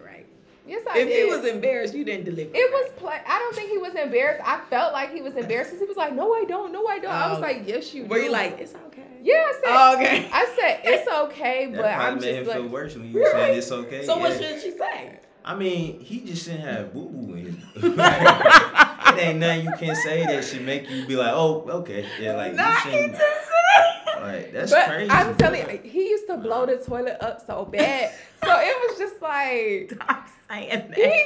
Yes, I if did. he was embarrassed, you didn't deliver. It was play. I don't think he was embarrassed. I felt like he was embarrassed because he was like, "No, I don't. No, I don't." I was Oh. like, "Yes, you." Were do." you like, it's okay? Yeah, I said. Oh, okay. I said it's okay, but I'm made just him feel like, worse when you were saying it's okay. So what yeah. should she say? I mean, he just shouldn't have boo boo in his. it ain't nothing you can say that should make you be like, oh, okay, yeah, like Nah, you shouldn't. Just Like that's but crazy. I'm telling you, he used to blow the toilet up so bad. so it was just like Stop saying he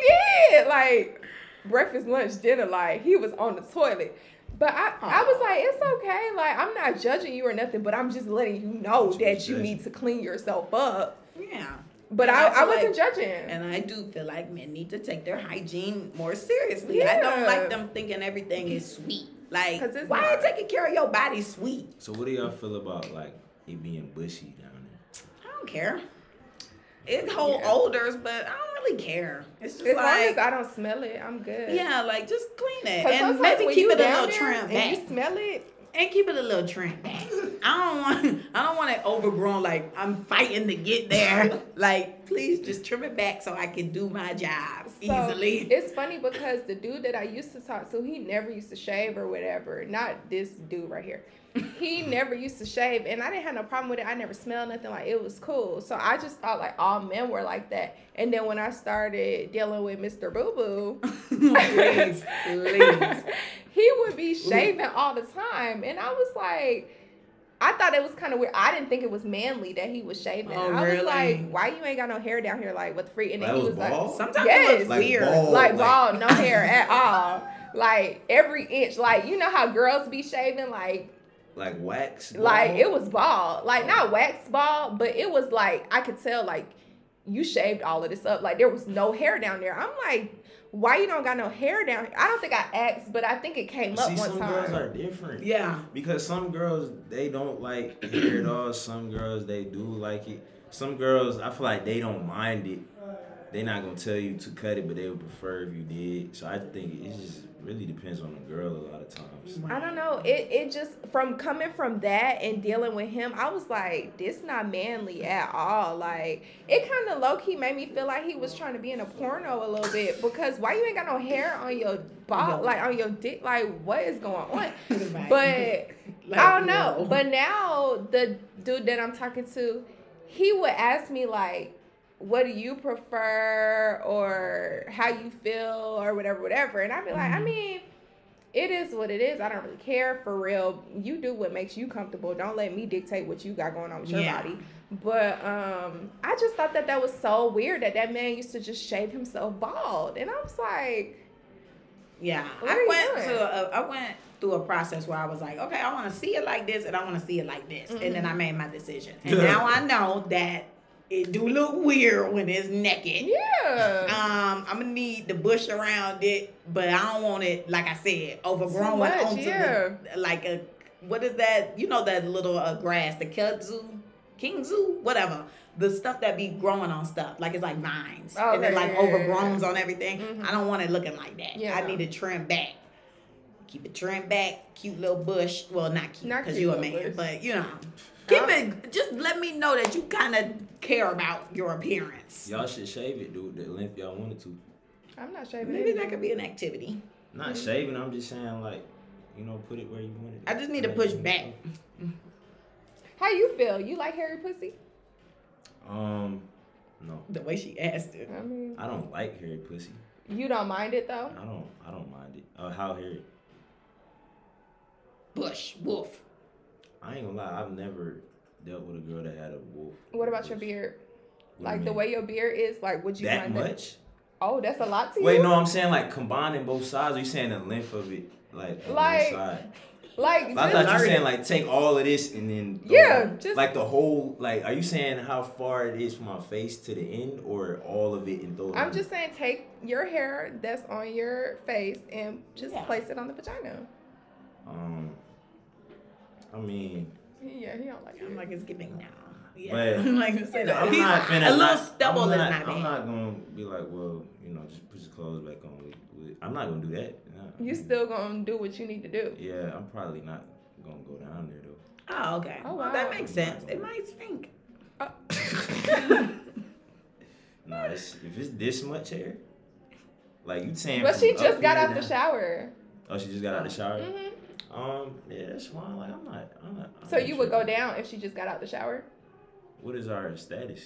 did like breakfast, lunch, dinner. Like he was on the toilet. But I, I was like, it's okay. Like I'm not judging you or nothing, but I'm just letting you know But that was you judging. need to clean yourself up. Yeah. But And I, I I wasn't like- judging. And I do feel like men need to take their hygiene more seriously. I don't like them thinking everything is sweet. Like, 'Cause it's why not. taking care of your body sweet? So what do y'all feel about like it being bushy down there? I don't care. It hold Yeah. odors, but I don't really care. It's just as long like, as I don't smell it, I'm good. yeah, like just clean it and maybe keep it a little there trim and back. you smell it. And keep it a little trim. I don't want I don't want it overgrown like I'm fighting to get there. like please just trim it back so I can do my job So, easily. It's funny because the dude that I used to talk to, he never used to shave or whatever. Not this dude right here. He never used to shave, and I didn't have no problem with it. I never smelled nothing like it was cool. So I just thought like all men were like that. And then when I started dealing with Mr. Boo Boo, please, please. he would be shaving all the time, and I was like. I thought it was kind of weird. I didn't think it was manly that he was shaving. Oh, I was really? like, "Why you ain't got no hair down here? Like, what the freak?" And then Like, he it was was like, Sometimes Yes. it looks Like weird. bald. like like- bald, no hair at all. Like every inch, like you know how girls be shaving, like Like wax? like it was bald, like not oh. wax bald, but it was like I could tell like you shaved all of this up, like there was no hair down there. I'm like, why you don't got no hair down here? I don't think I asked, but I think it came up See, one some time. girls are different. Yeah. Because some girls they don't like hair at all. Some girls they do like it. Some girls I feel like they don't mind it. They're not gonna tell you to cut it, but they would prefer if you did. So I think it just really depends on the girl a lot of times. I don't know. It it just from coming from that and dealing with him, I was like, this not manly at all. Like it kind of low key made me feel like he was trying to be in a porno a little bit because why you ain't got no hair on your ball, like on your dick? Like what is going on? Right. But Like, I don't know. whoa. But now the dude that I'm talking to, he would ask me like, "What do you prefer?" or "How you feel?" or whatever, whatever, and I'd be like, I Mhm. mean. It is what it is. I don't really care for real. You do what makes you comfortable. Don't let me dictate what you got going on with your Yeah. body. But um, I just thought that that was so weird that that man used to just shave himself bald, and I was like, Yeah, What I are you went doing? to a, I went through a process where I was like, okay, I want to see it like this, and I want to see it like this, and Mm-hmm. then I made my decision. And now I know that it do look weird when it's naked. yeah. Um, I'm gonna need the bush around it, but I don't want it, like I said, overgrown much, onto yeah. the like a what is that? You know that little uh, grass, the kudzu, kingzu, whatever. The stuff that be growing on stuff, like it's like vines, Oh, and it like overgrown on everything. Mhm. I don't want it looking like that. Yeah. I need to trim back. Keep it trimmed back, cute little bush. Well, not cute because you a man, bush. but you know, keep it. Just let me know that you kind of care about your appearance. Y'all should shave it, dude, the length y'all wanted to. I'm not shaving. Maybe that could be an activity. Not shaving, I'm just saying like, you know, put it where you want it. I just need to push back. How you feel? You like hairy pussy? Um, no. The way she asked it. I mean, I don't like hairy pussy. you don't mind it though. I don't I don't mind it. Uh, how hairy? Bush, wolf. I ain't gonna lie, I've never dealt with a girl that had a wolf. What about your beard? What do you Like the way your beard is, like would you that mind much? that? Oh, that's a lot to you. Wait, no, I'm saying like combining both sides. Are you saying the length of it, like on Like, one side? Like I thought you Learn saying like take all of this and then Yeah, it. just- like the whole like. Are you saying how far it is from my face to the end, or all of it and throw it? I'm on? just saying, take your hair that's on your face and just Yeah. place it on the vagina. Um, I mean, Yeah, he don't like I'm like it's giving now. Yeah, But- I'm like to say that. I'm He's- not finna. a little not, stubble I'm is not, not bad. I'm not gonna be like, well, you know, just put your clothes back on. With, with, I'm not gonna do that. No. You still gonna do what you need to do. Yeah, I'm probably not gonna go down there though. Oh, okay. Oh, Well, that makes sense. It might stink. No, Nah, it's, if it's this much hair, like you saying. But she just got here out the shower. Oh, she just got out the shower. hmm Um, yeah, that's fine. Like I'm not. I'm not. I'm So not you would go down if she just got out the shower? What is our status?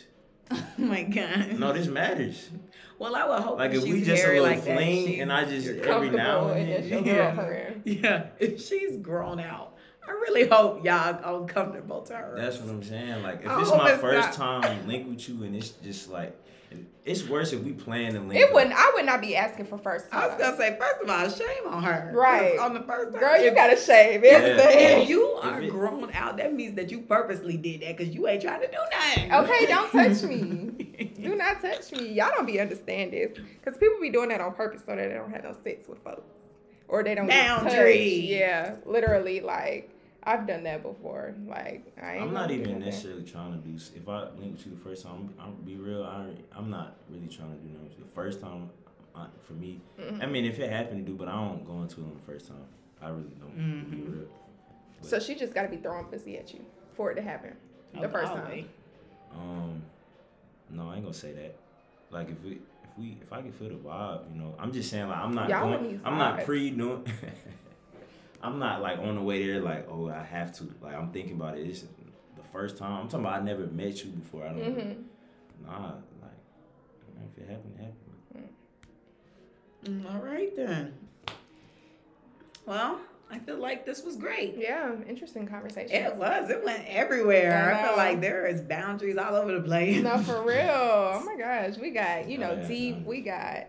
Oh my god. No, this matters. Well, I would hope Like if if we just a little like that, fling, she's- and I just every now and and then. then Yeah. Yeah, if she's grown out, I really hope y'all are comfortable to her. That's what I'm saying. Like if I it's my it's first not- time link with you, and it's just like, it's worse if we plan to link. It wouldn't. I would not be asking for first time. I was gonna say, first of all, shame on her. Right. On the first time, Girl, you if- gotta shave Yeah. If you are If it- grown out, that means that you purposely did that because you ain't trying to do nothing. Okay, don't touch me. Do not touch me. Y'all don't be understand this. Because people be doing that on purpose so that they don't have no sex with folks. Or they don't get touched. Boundary. Yeah, literally, like, I've done that before. Like, I ain't I'm not do even that. necessarily trying to do. If I link with you the first time, I'm, I'm be real. I, I'm not really trying to do no. The first time, I, for me, Mhm. I mean, if it happened to do, but I don't go into it on the first time. I really don't. To be real. So she just gotta be throwing pussy at you for it to happen. The first time. Golly. Um, no, I ain't gonna say that. Like if we, if we, if I can feel the vibe, you know, I'm just saying like I'm not Y'all going. I'm not pre doing. I'm not like on the way there like oh I have to like I'm thinking about it. It's the first time. I'm talking about I never met you before. I don't. Mm-hmm. Nah, like if it happened, it happened. Mm, All right then. Well, I feel like this was great. Yeah, interesting conversation. It was. It went everywhere. I I, feel like there is boundaries all over the place. No, for real. Oh my gosh, we got you know Oh, yeah, deep. We got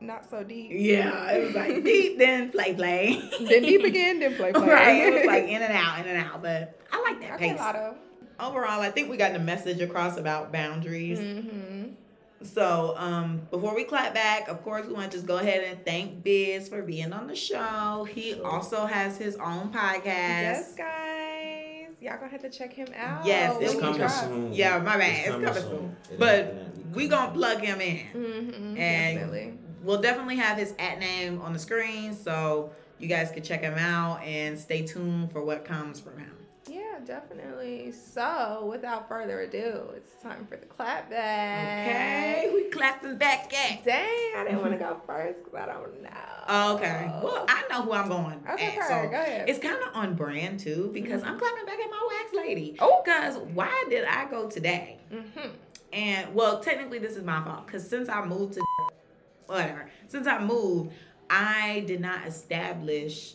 not so deep. Yeah, it was like deep, then play, play. then deep again, then play play. Right, it was like in and out, in and out. But I like that Okay, pace. Lotto. Overall, I think we got the message across about boundaries. Mm-hmm. So, um, before we clap back, of course, we want to just go ahead and thank Bizz for being on the show. He also has his own podcast. Yes, guys, y'all gonna have to check him out. Yes, it's It's coming drops. soon. Yeah, my bad. It's coming soon. But We gonna plug him in. Mm-hmm. And- Definitely. We'll definitely have his at name on the screen, so you guys can check him out and stay tuned for what comes from him. Yeah, definitely. So, without further ado, it's time for the clap back. Okay, we clapping back at. Dang, I didn't want to go first because I don't know. Okay, well I know who I'm going. Okay, at, so Go ahead. It's kind of on brand too because I'm clapping back at my wax lady. Oh. Because why did I go today? Mm-hmm. And well, technically this is my fault because since I moved to whatever, since I moved, I did not establish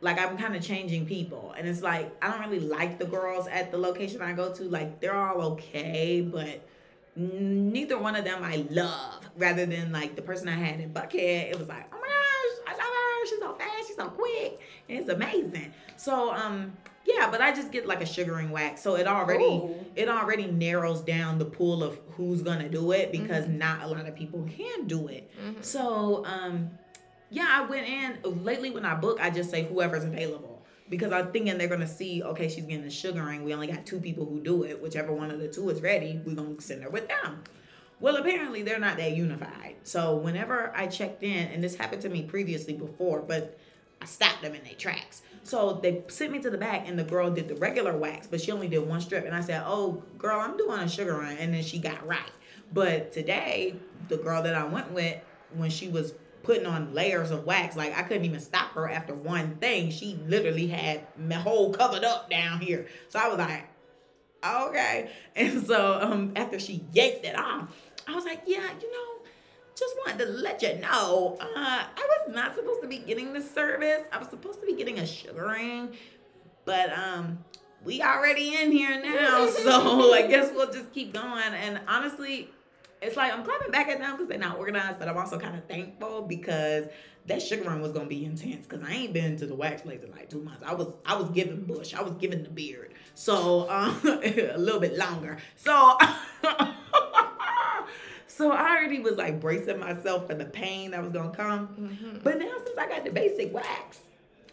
like I'm kind of changing people, and it's like I don't really like the girls at the location I go to. Like they're all okay, but neither one of them I love. Rather than like the person I had in Buckhead, it was like, oh my gosh, I love her. She's so fast. She's so quick. And it's amazing. So um yeah, but I just get like a sugaring wax, so it already Ooh. it already narrows down the pool of who's gonna do it because not a lot of people can do it. Mhm. So um yeah, I went in lately when I book, I just say whoever's available because I'm thinking they're gonna see, okay, she's getting the sugaring. We only got two people who do it. Whichever one of the two is ready, we're gonna send her with them. Well, apparently they're not that unified. So whenever I checked in, and this happened to me previously before, but I stopped them in their tracks. So they sent me to the back, and the girl did the regular wax, but she only did one strip. And I said, "Oh, girl, I'm doing a sugar run," and then she got right. But today, the girl that I went with, when she was putting on layers of wax, like I couldn't even stop her after one thing. She literally had my whole covered up down here. So I was like, okay. And so um, after she yanked it off, I was like, yeah, you know, just wanted to let you know, uh, I was not supposed to be getting this service. I was supposed to be getting a sugaring, but um, we already in here now, so I guess we'll just keep going. And honestly, it's like I'm clapping back at them because they're not organized, but I'm also kind of thankful because that sugar run was gonna be intense because I ain't been to the wax place in like two months. I was I was giving bush, I was giving the beard, so um, a little bit longer. So so I already was like bracing myself for the pain that was gonna come. Mm-hmm. But now since I got the basic wax,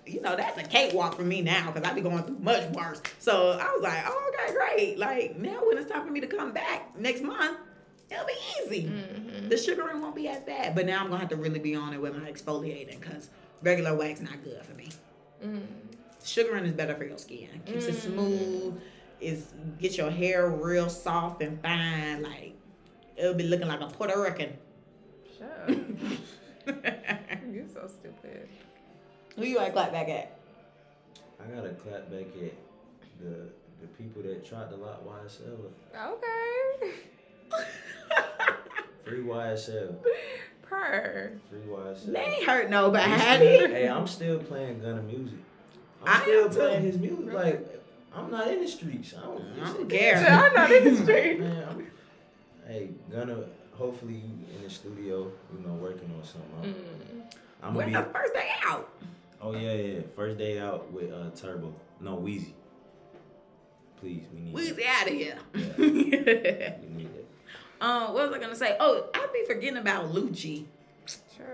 you know that's a cakewalk for me now because I be going through much worse. So I was like, oh, okay, great. Like now when it's time for me to come back next month, it'll be easy. Mm-hmm. The sugaring won't be as bad. But now I'm gonna have to really be on it with my exfoliating because regular wax not good for me. Mm. Sugaring is better for your skin. Keeps it Mm. smooth. Is get your hair real soft and fine. Like it'll be looking like a Puerto Rican. Shut up. You're so stupid. Who you like clap back at? I gotta clap back at the the people that tried to lock YSL. Okay. Free YSL. Per. Free YSL. They ain't hurt nobody. hey, I'm still playing Gunna music. I'm I still playing his music. Like, I'm not in the streets. I don't, I don't care. I'm not in the streets. Man, I'm, hey, gonna hopefully you in the studio, you know, working on something. Mm. I'm, I'm gonna the be. first day out. Oh yeah, yeah. First day out with uh Turbo. No, Wheezy. Please, we need. Wheezy that. out of here. We need that. um, what was I gonna say? Oh, I be forgetting about Lucci.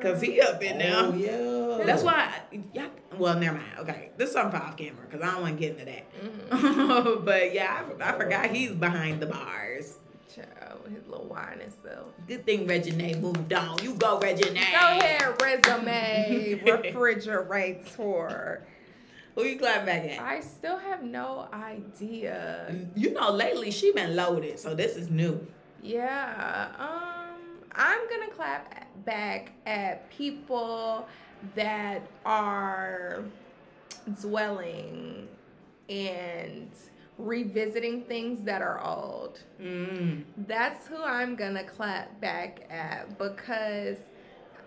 Cause he up in there. Oh yeah. That's why. I, yeah. Well, never mind. Okay, this is something for off camera because I don't want to get into that. Mhm. but yeah, I, I forgot he's behind the bars. Child, his little whining self. Good thing Reginae moved on. You go, Reginae. Go ahead, resume, refrigerator. Who you clap back at? I still have no idea. You know, lately she been loaded, so this is new. Yeah, um, I'm gonna clap back at people that are dwelling and revisiting things that are old. Mm. That's who I'm gonna clap back at because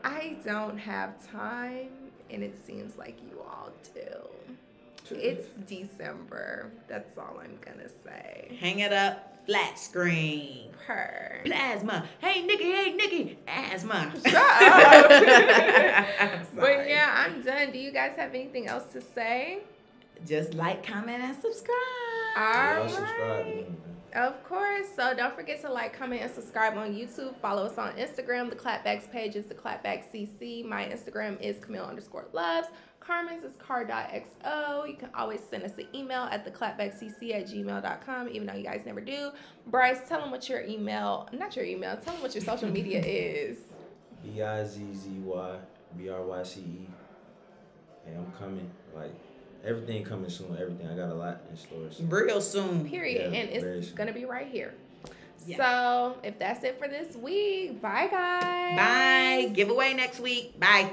I don't have time and it seems like you all do. It's December. That's all I'm gonna say. Hang it up, flat screen. Per. Plasma. Hey, Nikki. Hey, Nikki. Asthma. Shut up. But yeah, I'm done. Do you guys have anything else to say? Just like, comment, and subscribe. All right. Of course. So don't forget to like, comment, and subscribe on YouTube. Follow us on Instagram. The Clapbacks page is the Clapback CC. My Instagram is Camille underscore loves. Carmen's is car.xo. You can always send us an email at the clapbackcc at gmail.com, even though you guys never do. Bryce, tell them what your email, not your email, tell them what your social media is. B I Z Z Y B R Y C E. Hey, I'm coming. Like everything coming soon. Everything. I got a lot in store. So. Real soon. Period. Yeah, and it's soon. going to be right here. Yeah. So if that's it for this week, bye guys. Bye. Giveaway next week. Bye.